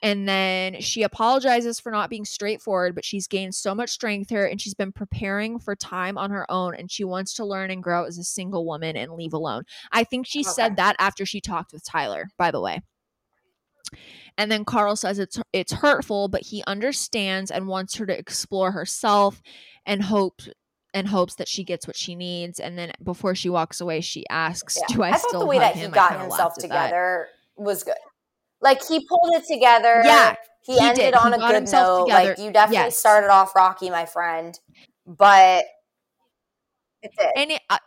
And then she apologizes for not being straightforward, but she's gained so much strength here and she's been preparing for time on her own and she wants to learn and grow as a single woman and leave alone. I think she Okay. said that after she talked with Tyler, by the way. And then Karl says it's it's hurtful, but he understands and wants her to explore herself and hope and hopes that she gets what she needs. And then before she walks away, she asks, Yeah. "Do I, still love him I still thought the way that he him?" I got himself together was good. Like he pulled it together. Yeah, he, he ended did. on He a good note. together. Like you definitely Yes. started off rocky, my friend. But it did. And it, uh,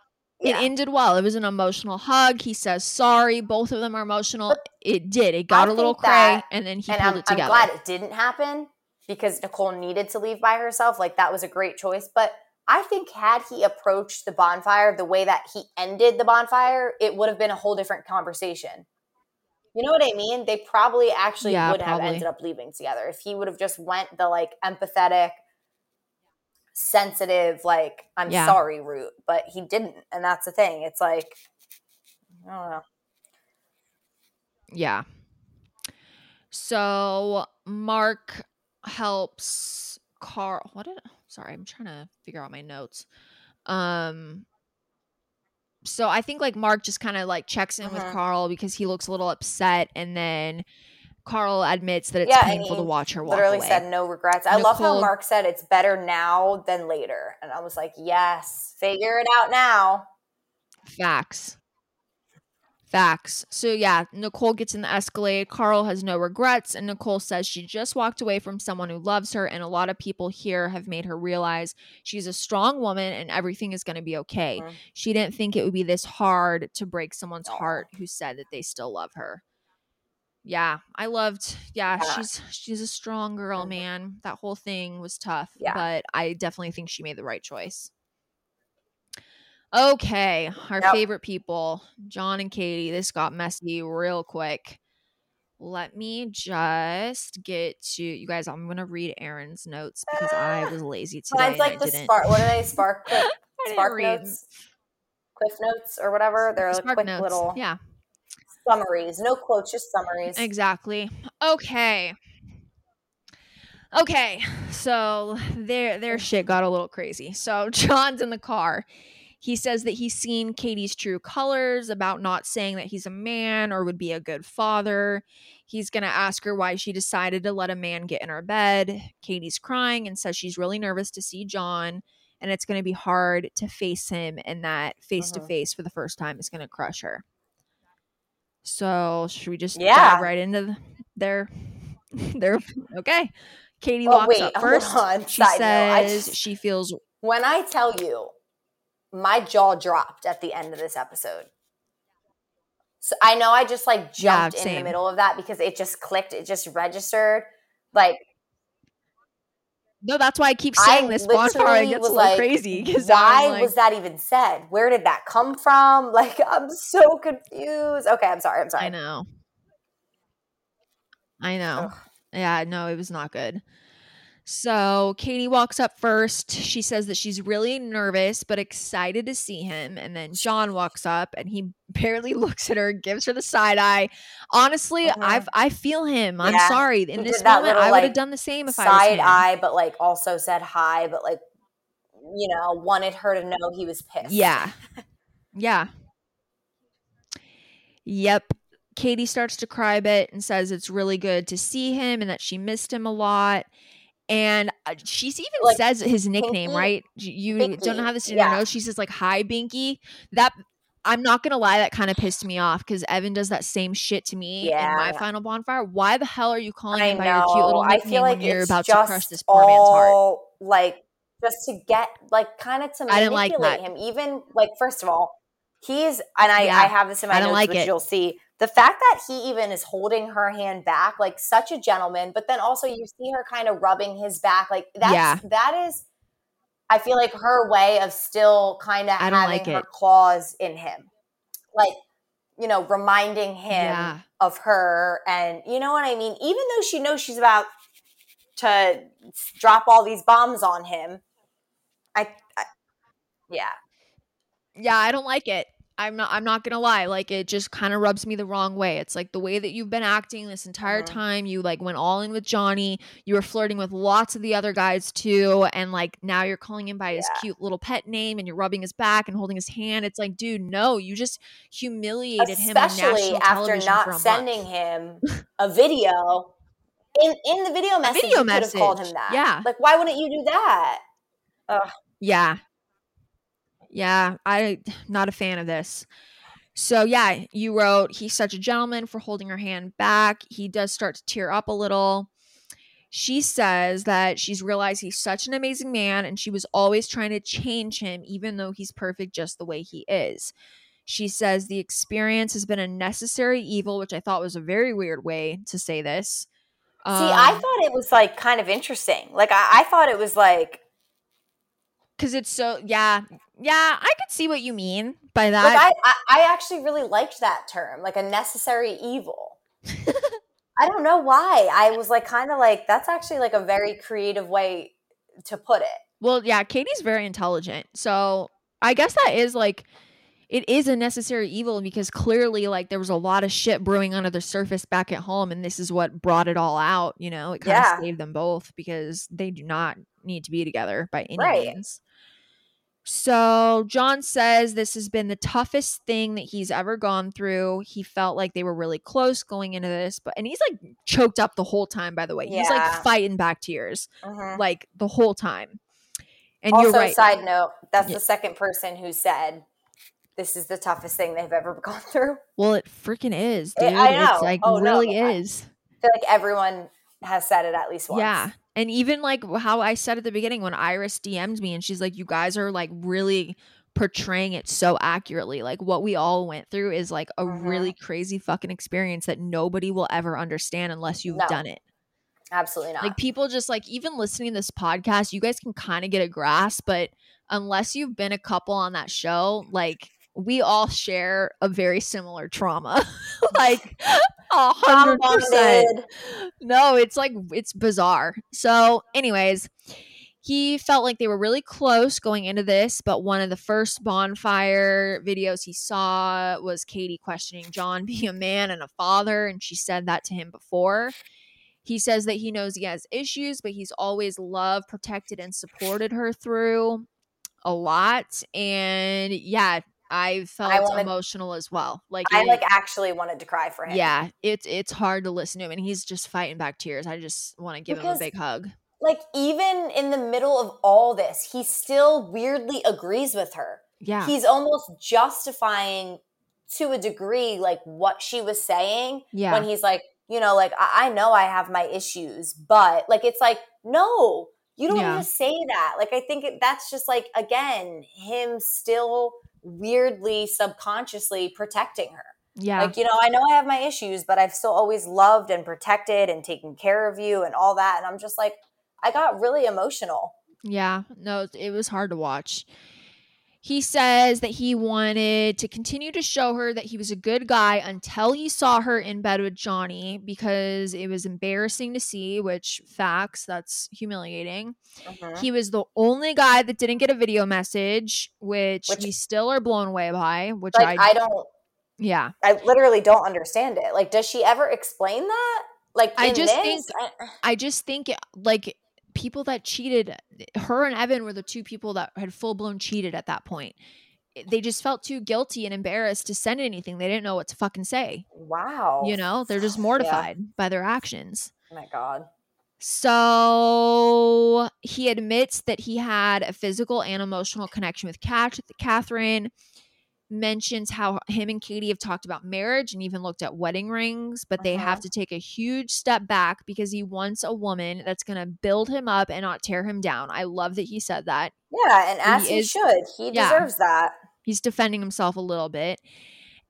yeah. it ended well. It was an emotional hug. He says sorry. Both of them are emotional. It did. It got I a little cray, that- and then he and pulled I'm, it I'm together. glad it didn't happen because Nicole needed to leave by herself. Like that was a great choice. But I think had he approached the bonfire the way that he ended the bonfire, it would have been a whole different conversation. You know what I mean? They probably actually Yeah, would have ended up leaving together if he would have just went the like empathetic, sensitive, like I'm Yeah. sorry route. But he didn't, and that's the thing. It's like I don't know. Yeah. So Mark helps Karl. What did? Sorry, I'm trying to figure out my notes. Um. So I think like Mark just kind of like checks in with Mhm. Karl because he looks a little upset, and then Karl admits that it's Yeah, painful to watch her walk literally away. said no regrets. I love how Mark said it's better now than later. And I was like, yes, figure it out now. Facts. Facts. So yeah, Nicole gets in the Escalade. Karl has no regrets, and Nicole says she just walked away from someone who loves her, and a lot of people here have made her realize she's a strong woman and everything is going to be okay. Mhm. She didn't think it would be this hard to break someone's heart who said that they still love her. Yeah, I loved. Yeah, Yeah. she's she's a strong girl, Mhm. man. That whole thing was tough, Yeah. but I definitely think she made the right choice. Okay, our Yep. favorite people, John and Katie. This got messy real quick. Let me just get to you guys. I'm gonna read Erin's notes because I Ah, was lazy today. Mine's like I the didn't. spark. What are they? Spark, didn't spark notes, cliff notes, or whatever. They're like quick notes. little Yeah, summaries. No quotes, just summaries. exactly. Okay. Okay, so their their shit got a little crazy. So John's in the car. He says that he's seen Katie's true colors about not saying that he's a man or would be a good father. He's going to ask her why she decided to let a man get in her bed. Katie's crying and says she's really nervous to see John and it's going to be hard to face him and that face to Mhm. face for the first time is going to crush her. So, should we just Yeah. dive right into the, their their okay. Katie Oh, walks wait, up hold first. on. She Side says just- she feels When I tell you, my jaw dropped at the end of this episode. So I know I just like Yeah, jumped in the middle of that because it just clicked, it just registered. Like No, that's why I keep I saying this bonfire gets a little like, crazy. Because why like, was that even said? Where did that come from? Like I'm so confused. Okay, I'm sorry. I'm sorry. I know. I know. Ugh. Yeah, no, it was not good. So Katie walks up first. She says that she's really nervous but excited to see him. And then John walks up and he barely looks at her, gives her the side eye. Honestly, Mhm. I've I feel him. I'm Yeah. sorry. In He this moment, little, I would have like, done the same if I Side eye, but like also said hi, but like you know, wanted her to know he was pissed. Yeah. Yeah. Yep. Katie starts to cry a bit and says it's really good to see him and that she missed him a lot. And uh, she's even Like, says his nickname, Binky? right? Y- You don't know have this in your yeah. notes. She says like "Hi, Binky." That I'm not gonna lie, that kind of pissed me off because Evan does that same shit to me in my final bonfire. Why the hell are you calling I him by your cute know. little I nickname feel like when you're about to crush this poor man's heart? like just to get like kind of to I didn't like manipulate him. Even like first of all, he's and I Yeah, I have this in my notes, like which it. you'll see. The fact that he even is holding her hand back, like such a gentleman, but then also you see her kind of rubbing his back, like that's Yeah. that is. I feel like her way of still kind of having like her it. claws in him, like you know, reminding him Yeah. of her, and you know what I mean. Even though she knows she's about to drop all these bombs on him, I, I yeah, yeah i don't like it i'm not i'm not gonna lie like it just kind of rubs me the wrong way it's like the way that you've been acting this entire Mhm. time you like went all in with johnny you were flirting with lots of the other guys too and like now you're calling him by his cute little pet name and you're rubbing his back and holding his hand it's like dude no you just humiliated him especially after television for a not sending him a video. In in the video message, video you could have called message, him that. yeah. like why wouldn't you do that? Ugh. Yeah. Yeah, I not a fan of this. So yeah, you wrote he's such a gentleman for holding her hand back. He does start to tear up a little. She says that she's realized he's such an amazing man and she was always trying to change him even though he's perfect just the way he is. She says the experience has been a necessary evil, which I thought was a very weird way to say this. See, I Um, thought it was like kind of interesting. Like I, I thought it was like because it's so yeah, yeah, I could see what you mean by that. like I, I I actually really liked that term, like a necessary evil. I don't know why. I was like kind of like that's actually like a very creative way to put it. Well, yeah, Katie's very intelligent. So I guess that is like it is a necessary evil because clearly like there was a lot of shit brewing under the surface back at home and this is what brought it all out, you know. It kind of Yeah. saved them both because they do not need to be together by any Right. means. So John says this has been the toughest thing that he's ever gone through. He felt like they were really close going into this, but and he's like choked up the whole time by the way. He's like fighting back tears Mhm. like the whole time. And also, you're right. side note, that's Yeah. the second person who said this is the toughest thing they've ever gone through. Well, it freaking is, It- dude. I know. It's like Oh, no, really I- is. I feel like everyone has said it at least once. Yeah. And even like how I said at the beginning when Iris DM'd me and she's like, you guys are like really portraying it so accurately. Like what we all went through is like a Mhm. really crazy fucking experience that nobody will ever understand unless you've No. done it. Absolutely not. Like people just like even listening to this podcast, you guys can kind of get a grasp, but unless you've been a couple on that show, like we all share a very similar trauma. like a hundred percent. No, it's like it's bizarre. So, anyways, he felt like they were really close going into this, but one of the first bonfire videos he saw was Katie questioning John being a man and a father, and she said that to him before. He says that he knows he has issues, but he's always loved, protected, and supported her through a lot. And yeah, I felt wanted- emotional as well. Like I it- like actually wanted to cry for him. yeah, it's it's hard to listen to him, and he's just fighting back tears. I just want to give him a big hug. Like even in the middle of all this, he still weirdly agrees with her. Yeah, He's almost justifying to a degree like what she was saying yeah, when he's like, you know, like I, I know I have my issues, but like it's like, no, you don't Yeah. need to say that. Like I think it, that's just like again, him still weirdly subconsciously protecting her. yeah, Like, you know, I know I have my issues, but I've still always loved and protected and taken care of you and all that. And I'm just like, I got really emotional. yeah. No, it- it was hard to watch. He says that he wanted to continue to show her that he was a good guy until he saw her in bed with Johnny because it was embarrassing to see, which facts, that's humiliating. Mhm. He was the only guy that didn't get a video message, which, Which- we still are blown away by, which Like, I, I don't, yeah. I literally don't understand it. Like, does she ever explain that? Like, I just this? think- I- I just think like people that cheated, her and Evan were the two people that had full blown cheated at that point. They just felt too guilty and embarrassed to send anything. They didn't know what to fucking say. wow. You know, they're just Yeah. mortified by their actions. Oh my God. So he admits that he had a physical and emotional connection with Cat- Catherine. Mentions how him and Katie have talked about marriage and even looked at wedding rings, but they have Mhm. to take a huge step back because he wants a woman that's going to build him up and not tear him down. I love that he said that. Yeah. And as He he, is- should, he yeah. deserves that. He's defending himself a little bit.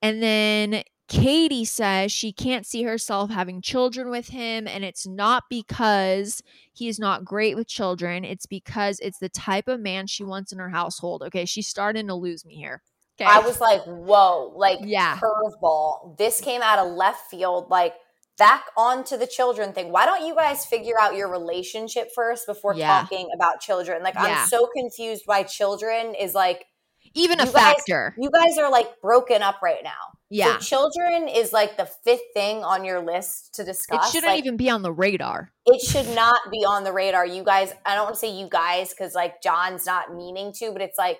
And then Katie says she can't see herself having children with him. And it's not because he's not great with children, it's because it's the type of man she wants in her household. Okay. She's starting to lose me here. Okay. I was like, whoa, like Yeah. curveball. This came out of left field. Like, back onto the children thing. Why don't you guys figure out your relationship first before Yeah. talking about children? Like, Yeah. I'm so confused why children is like, even a you guys- factor. you guys are like broken up right now. yeah. So children is like the fifth thing on your list to discuss. It shouldn't Like, even be on the radar. it should not be on the radar. You guys, I don't want to say you guys because like John's not meaning to, but it's like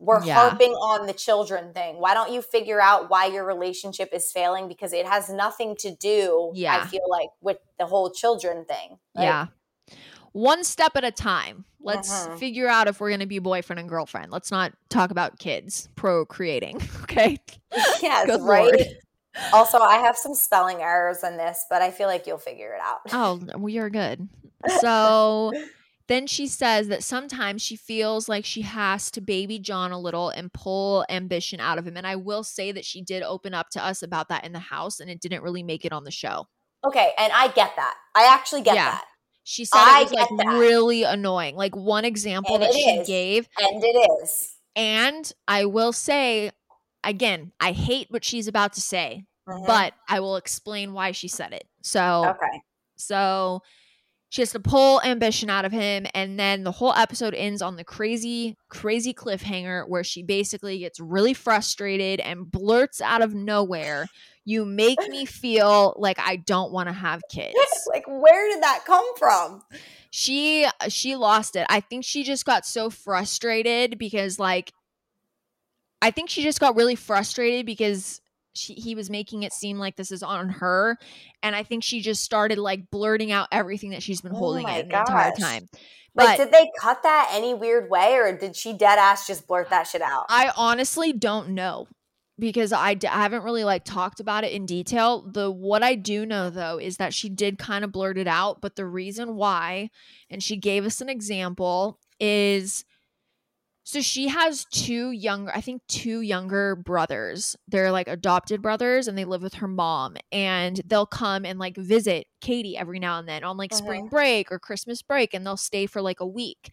we're Yeah. harping on the children thing. Why don't you figure out why your relationship is failing? Because it has nothing to do, Yeah. I feel like, with the whole children thing. Like, yeah. One step at a time. Let's Mhm. figure out if we're going to be boyfriend and girlfriend. Let's not talk about kids procreating. Okay. Yes, Good right. Lord. Also, I have some spelling errors in this, but I feel like you'll figure it out. Oh, well, you're good. So then she says that sometimes she feels like she has to baby John a little and pull ambition out of him. And I will say that she did open up to us about that in the house and it didn't really make it on the show. Okay, and I get that. I actually get Yeah. that. She said I it was like that. really annoying. Like one example And that she is. gave And it is. And I will say, again, I hate what she's about to say, Mhm. but I will explain why she said it. So, okay. so she has to pull ambition out of him, and then the whole episode ends on the crazy, crazy cliffhanger where she basically gets really frustrated and blurts out of nowhere, "You make me feel like I don't want to have kids." like, where did that come from? she she lost it. I think she just got so frustrated because like I think she just got really frustrated because she, he was making it seem like this is on her and i think she just started like blurting out everything that she's been Oh holding my in the entire time Like, but did they cut that any weird way, or did she dead ass just blurt that shit out? I honestly don't know because I, d- I haven't really like talked about it in detail. The what I do know though is that she did kind of blurt it out, but the reason why and she gave us an example is so she has two younger I think two younger brothers. They're like adopted brothers and they live with her mom and they'll come and like visit Katie every now and then on like Mhm. spring break or Christmas break and they'll stay for like a week.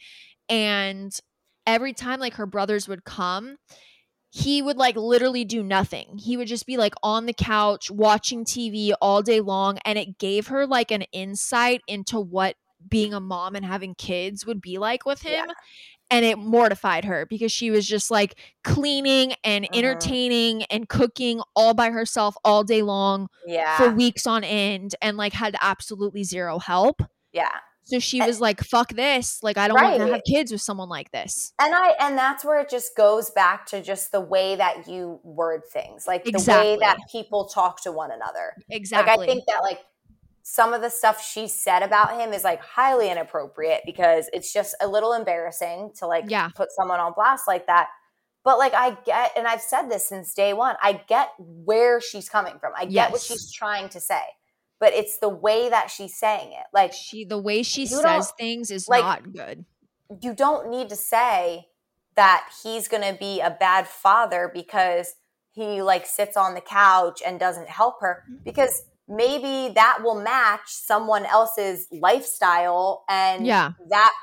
And every time like her brothers would come, he would like literally do nothing. He would just be like on the couch watching TV all day long. And it gave her like an insight into what being a mom and having kids would be like with him. And it mortified her because she was just like cleaning and Mhm. entertaining and cooking all by herself all day long Yeah, for weeks on end and like had absolutely zero help. yeah. So she was like, fuck this. Like, I don't want to have kids with someone like this. And I and that's where it just goes back to just the way that you word things, like the way that people talk to one another. Exactly. Like I think that like some of the stuff she said about him is like highly inappropriate because it's just a little embarrassing to like Yeah. put someone on blast like that. But like I get and I've said this since day one, I get where she's coming from. I get what she's trying to say. But it's the way that she's saying it. Like she the way she says things is like- not good. you don't need to say that he's going to be a bad father because he like sits on the couch and doesn't help her Mm-hmm. because maybe that will match someone else's lifestyle and Yeah. that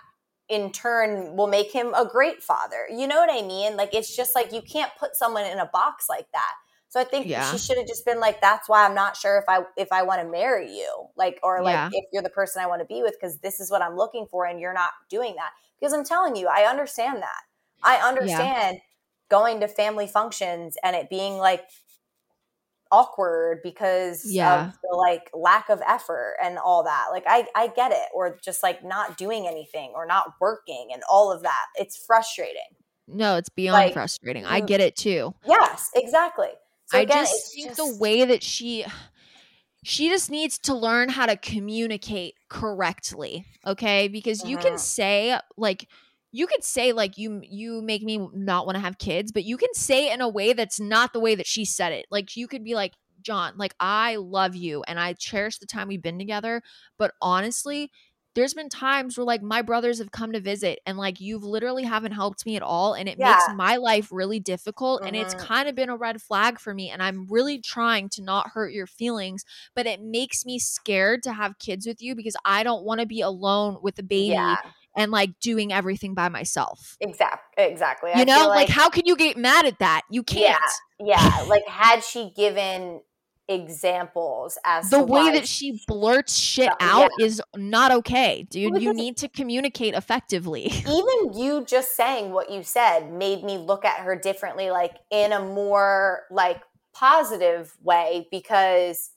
in turn will make him a great father. You know what I mean? Like it's just like you can't put someone in a box like that. So I think Yeah. she should have just been like that's why I'm not sure if I if I want to marry you. Like or like Yeah. if you're the person I want to be with cuz this is what I'm looking for and you're not doing that. Because I'm telling you, I understand that. I understand going to family functions and it being like awkward because Yeah. of the like lack of effort and all that. Like I I get it or just like not doing anything or not working and all of that. It's frustrating. No, it's beyond Like, frustrating. I get it too. Yes, exactly. So I again, just think just, the way that she she just needs to learn how to communicate correctly, okay? Because you can Mhm. say like you could say like you you make me not want to have kids, but you can say it in a way that's not the way that she said it. Like you could be like, "John, like I love you and I cherish the time we've been together, but honestly, there's been times where like my brothers have come to visit and like you've literally haven't helped me at all and it makes my life really difficult and it's Mhm. kind of been a red flag for me and I'm really trying to not hurt your feelings but it makes me scared to have kids with you because I don't want to be alone with a baby yeah, and like doing everything by myself. exactly, exactly. I You know, feel like, how can you get mad at that? You can't. yeah, yeah. like had she given examples as The way that she blurts shit Yeah. out is not okay, dude. You need to communicate effectively. even you just saying what you said made me look at her differently like in a more like positive way because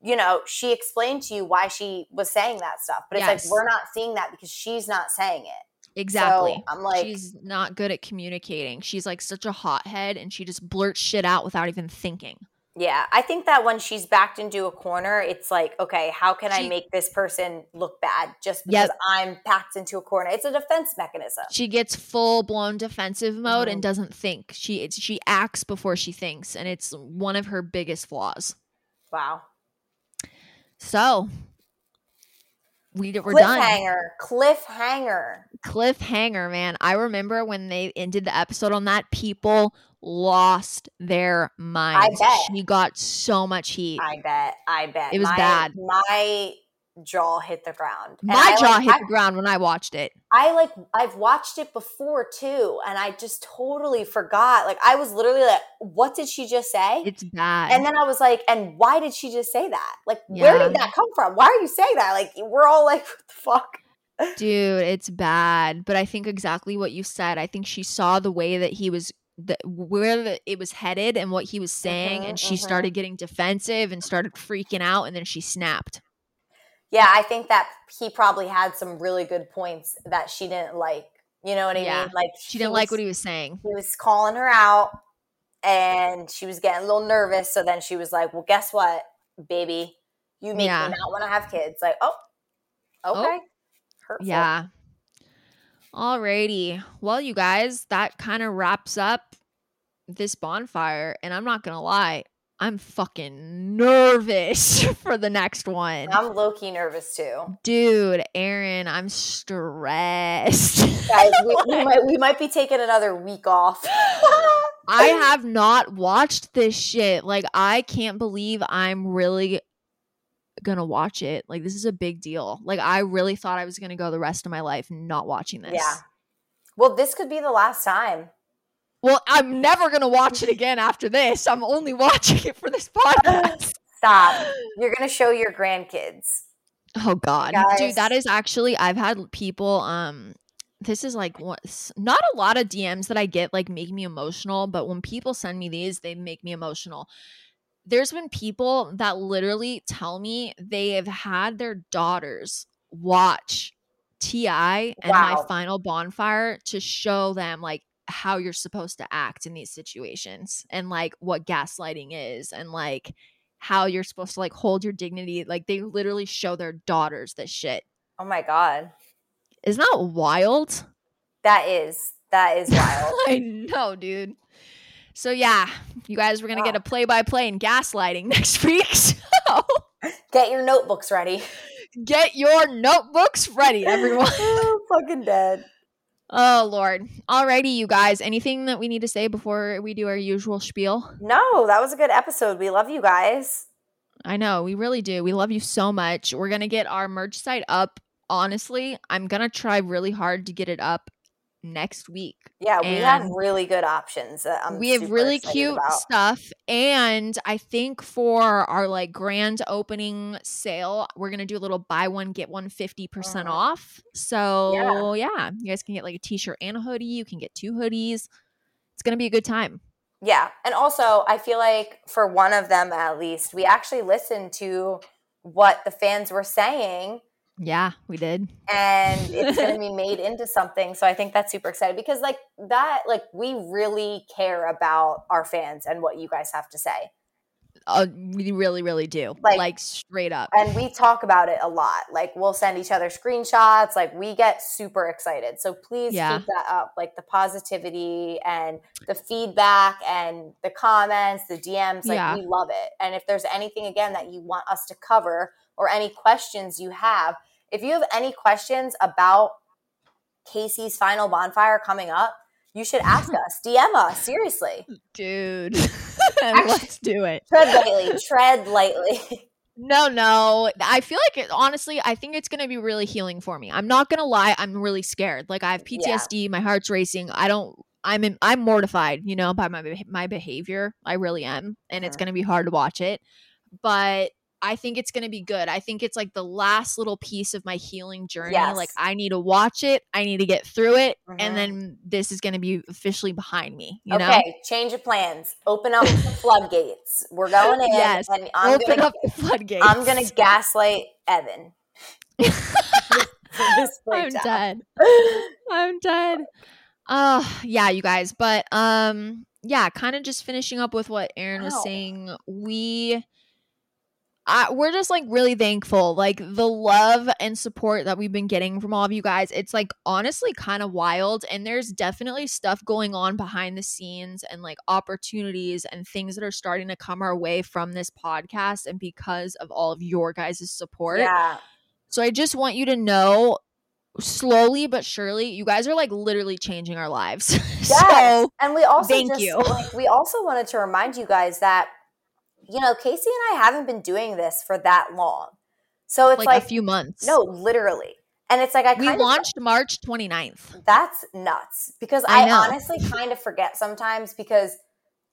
you know she explained to you why she was saying that stuff but it's Yes. like we're not seeing that because she's not saying it Exactly. so i'm like she's not good at communicating. She's like such a hothead and she just blurts shit out without even thinking. yeah i think that when she's backed into a corner it's like okay how can i make this person look bad just because Yep. i'm packed into a corner it's a defense mechanism She gets full blown defensive mode and Mhm. doesn't think. She it's, she acts before she thinks, and it's one of her biggest flaws. wow So we we're done. cliffhanger cliffhanger Cliffhanger, man. I remember when they ended the episode on that, people lost their minds. I bet. She got so much heat. I bet. I bet. It was my, bad. My jaw hit the ground. And My I, jaw like, hit I, the ground when I watched it. I like I've watched it before too, and I just totally forgot. Like I was literally like, "What did she just say?" It's bad. and then I was like, "And why did she just say that? Like, where did that come from? Why are you saying that? Like, we're all like, what the fuck?" Dude, it's bad. But I think exactly what you said. I think she saw the way that he was the, where the, it was headed and what he was saying Mhm, and she mhm. started getting defensive and started freaking out and then she snapped. Yeah, I think that he probably had some really good points that she didn't like. You know what I Yeah. mean? Like She didn't like what he was saying. he was calling her out and she was getting a little nervous. So then she was like, "Well, guess what, baby? You make Yeah. me not want to have kids." Like, oh, oh, okay, hurtful. Yeah. Alrighty. Well, you guys, that kind of wraps up this bonfire. And I'm not gonna lie, I'm fucking nervous for the next one. I'm low key nervous too. Dude, Erin, I'm stressed. Guys, we, we might we might be taking another week off. I have not watched this shit. Like, I can't believe I'm really gonna watch it. Like, this is a big deal. Like, I really thought I was gonna go the rest of my life not watching this. Yeah. Well, this could be the last time. Well, I'm never gonna watch it again after this. I'm only watching it for this podcast. Stop. You're gonna show your grandkids. Oh God, Guys. dude, that is actually I've had people. Um, this is like what not a lot of DMs that I get like make me emotional, but when people send me these, they make me emotional. There's been people that literally tell me they have had their daughters watch Ti and my final bonfire to show them like how you're supposed to act in these situations and like what gaslighting is and like how you're supposed to like hold your dignity. Like they literally show their daughters this shit. Oh my god. Isn't that wild? That is that is wild. I know, dude. So yeah, you guys, we're gonna get a play by play in gaslighting next week. So Get your notebooks ready. get your notebooks ready, everyone. oh, fucking dead. Oh Lord. Alrighty, you guys. Anything that we need to say before we do our usual spiel? No, that was a good episode. We love you guys. I know, we really do. We love you so much. We're gonna get our merch site up. Honestly, I'm gonna try really hard to get it up next week. Yeah, we have really good options. We have really cute about. stuff and i think for our like grand opening sale we're gonna do a little buy one get one 50% Mhm. off so yeah. you guys can get like a t-shirt and a hoodie you can get two hoodies it's gonna be a good time Yeah, and also I feel like for one of them at least, we actually listened to what the fans were saying yeah we did and it's going to be made into something. So I think that's super excited because like that like we really care about our fans and what you guys have to say. uh, we really really do Like- like, straight up And we talk about it a lot. Like we'll send each other screenshots, like we get super excited. So please Yeah. keep that up. Like the positivity and the feedback and the comments, the DMs, like Yeah. we love it. And if there's anything again that you want us to cover or any questions you have, if you have any questions about Kaci's final bonfire coming up, you should ask us. DM us, seriously. dude let's do it Tread lightly, tread lightly. No, no. I feel like it, honestly, I think it's going to be really healing for me. I'm not going to lie, I'm really scared. Like I have Yeah. PTSD, my heart's racing. I don't I'm in, I'm mortified, you know, by my my behavior. I really am, and it's Mhm. going to be hard to watch it. But I think it's going to be good. I think it's like the last little piece of my healing journey. Like I need to watch it. I need to get through it, Mhm. and then this is going to be officially behind me, you know. okay, change of plans. Open up the floodgates. We're going in, Yes, and I'm Open gonna up the floodgates. I'm gonna gaslight Evan. I'm dead. I'm dead. Oh, yeah, you guys. But um yeah, kind of just finishing up with what Erin was saying. We I, we're just like really thankful like the love and support that we've been getting from all of you guys it's like honestly kind of wild and there's definitely stuff going on behind the scenes and like opportunities and things that are starting to come our way from this podcast and because of all of your guys' support Yeah, so I just want you to know slowly but surely you guys are like literally changing our lives. yes. so and we also thank just, you. like we also wanted to remind you guys that you know Kaci and I haven't been doing this for that long, so it's like, like, a few months. no, literally, and it's like I we kind of launched March 29th. That's nuts because I I, honestly kind of forget sometimes because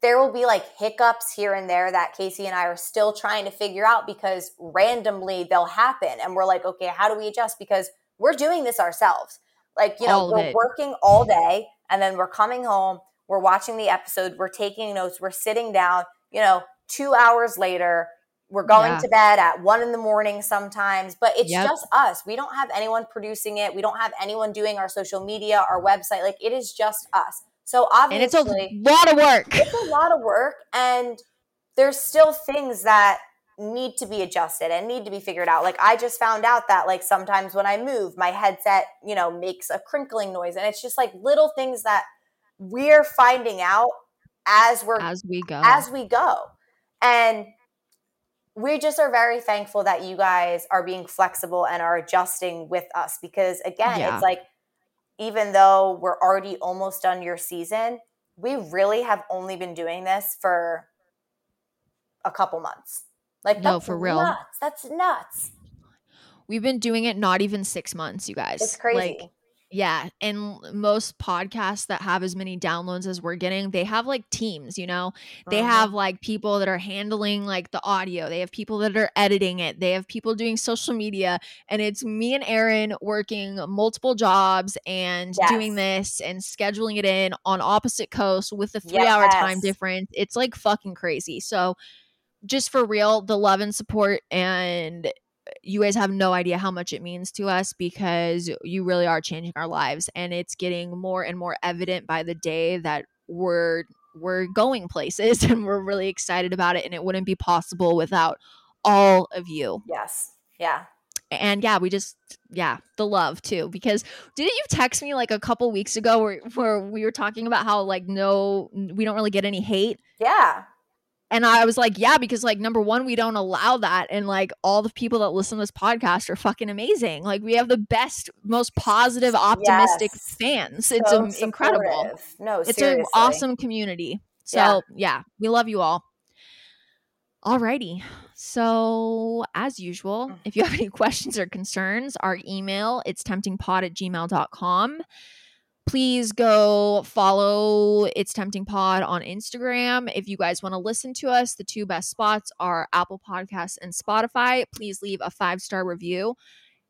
there will be like hiccups here and there that Kaci and I are still trying to figure out because randomly they'll happen and we're like, okay, how do we adjust? Because we're doing this ourselves. Like, you know, All we're working all day and then we're coming home, we're watching the episode, we're taking notes, we're sitting down, you know, two hours later, we're going Yeah. to bed at one in the morning sometimes, but it's Yep. just us. We don't have anyone producing it. We don't have anyone doing our social media, our website. Like it is just us. So And it's a lot of work. it's a lot of work and there's still things that need to be adjusted and need to be figured out like i just found out that like sometimes when i move my headset you know makes a crinkling noise and it's just like little things that we're finding out as we're As we go. as we go and we just are very thankful that you guys are being flexible and are adjusting with us because again Yeah. it's like even though we're already almost done your season we really have only been doing this for a couple months like No, for real. nuts. that's nuts We've been doing it not even six months, you guys. it's crazy Like, yeah. And most podcasts that have as many downloads as we're getting, they have like teams, you know? They Mhm. have like people that are handling like the audio. They have people that are editing it. They have people doing social media. And it's me and Erin working multiple jobs and doing this and scheduling it in on opposite coasts with the three hour time difference. It's like fucking crazy. So just for real, the love and support and you guys have no idea how much it means to us because you really are changing our lives and it's getting more and more evident by the day that we're we're going places and we're really excited about it and it wouldn't be possible without all of you. Yes. Yeah. And yeah we just yeah the love too because didn't you text me like a couple weeks ago where, where we were talking about how like no we don't really get any hate? Yeah and I was like, yeah, because like number one, we don't allow that. And like all the people that listen to this podcast are fucking amazing. Like we have the best, most positive, optimistic Yes. fans. It's So um, incredible. no It's seriously. an awesome community. So Yeah. yeah. we love you all. Alrighty. So as usual, Mm. if you have any questions or concerns, our email, it's temptingpod at gmail.com please go follow it's tempting pod on instagram. If you guys want to listen to us the two best spots are apple podcasts and spotify. Please leave a five star review.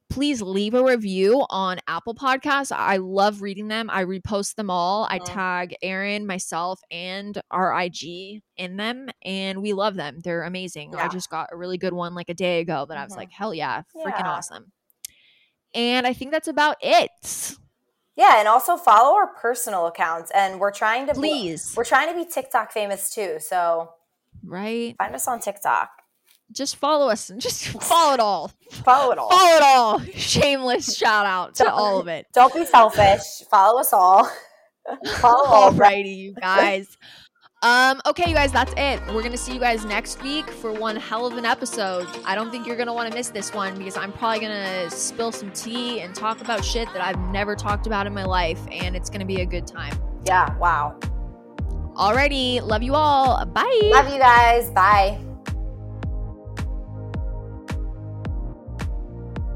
Please leave a review on apple podcasts. I love reading them. I repost them all. I tag erin myself and our ig in them and we love them. They're amazing. I just got a really good one like a day ago that i was Mhm. like hell yeah freaking Yeah. awesome. And i think that's about it Yeah, and also follow our personal accounts. And we're trying to please we're trying to be TikTok famous too. So right find us on TikTok. just follow us and just follow it all. Follow it all. Follow it all. Shameless shout out to all of it. Don't be selfish. follow us all. follow all. of us. Alrighty, you guys. Um, okay, you guys, that's it. We're gonna see you guys next week for one hell of an episode. I don't think you're gonna want to miss this one because I'm probably gonna spill some tea and talk about shit that I've never talked about in my life, and it's gonna be a good time. Yeah. Wow. Alrighty, love you all. Bye. Love you guys. Bye.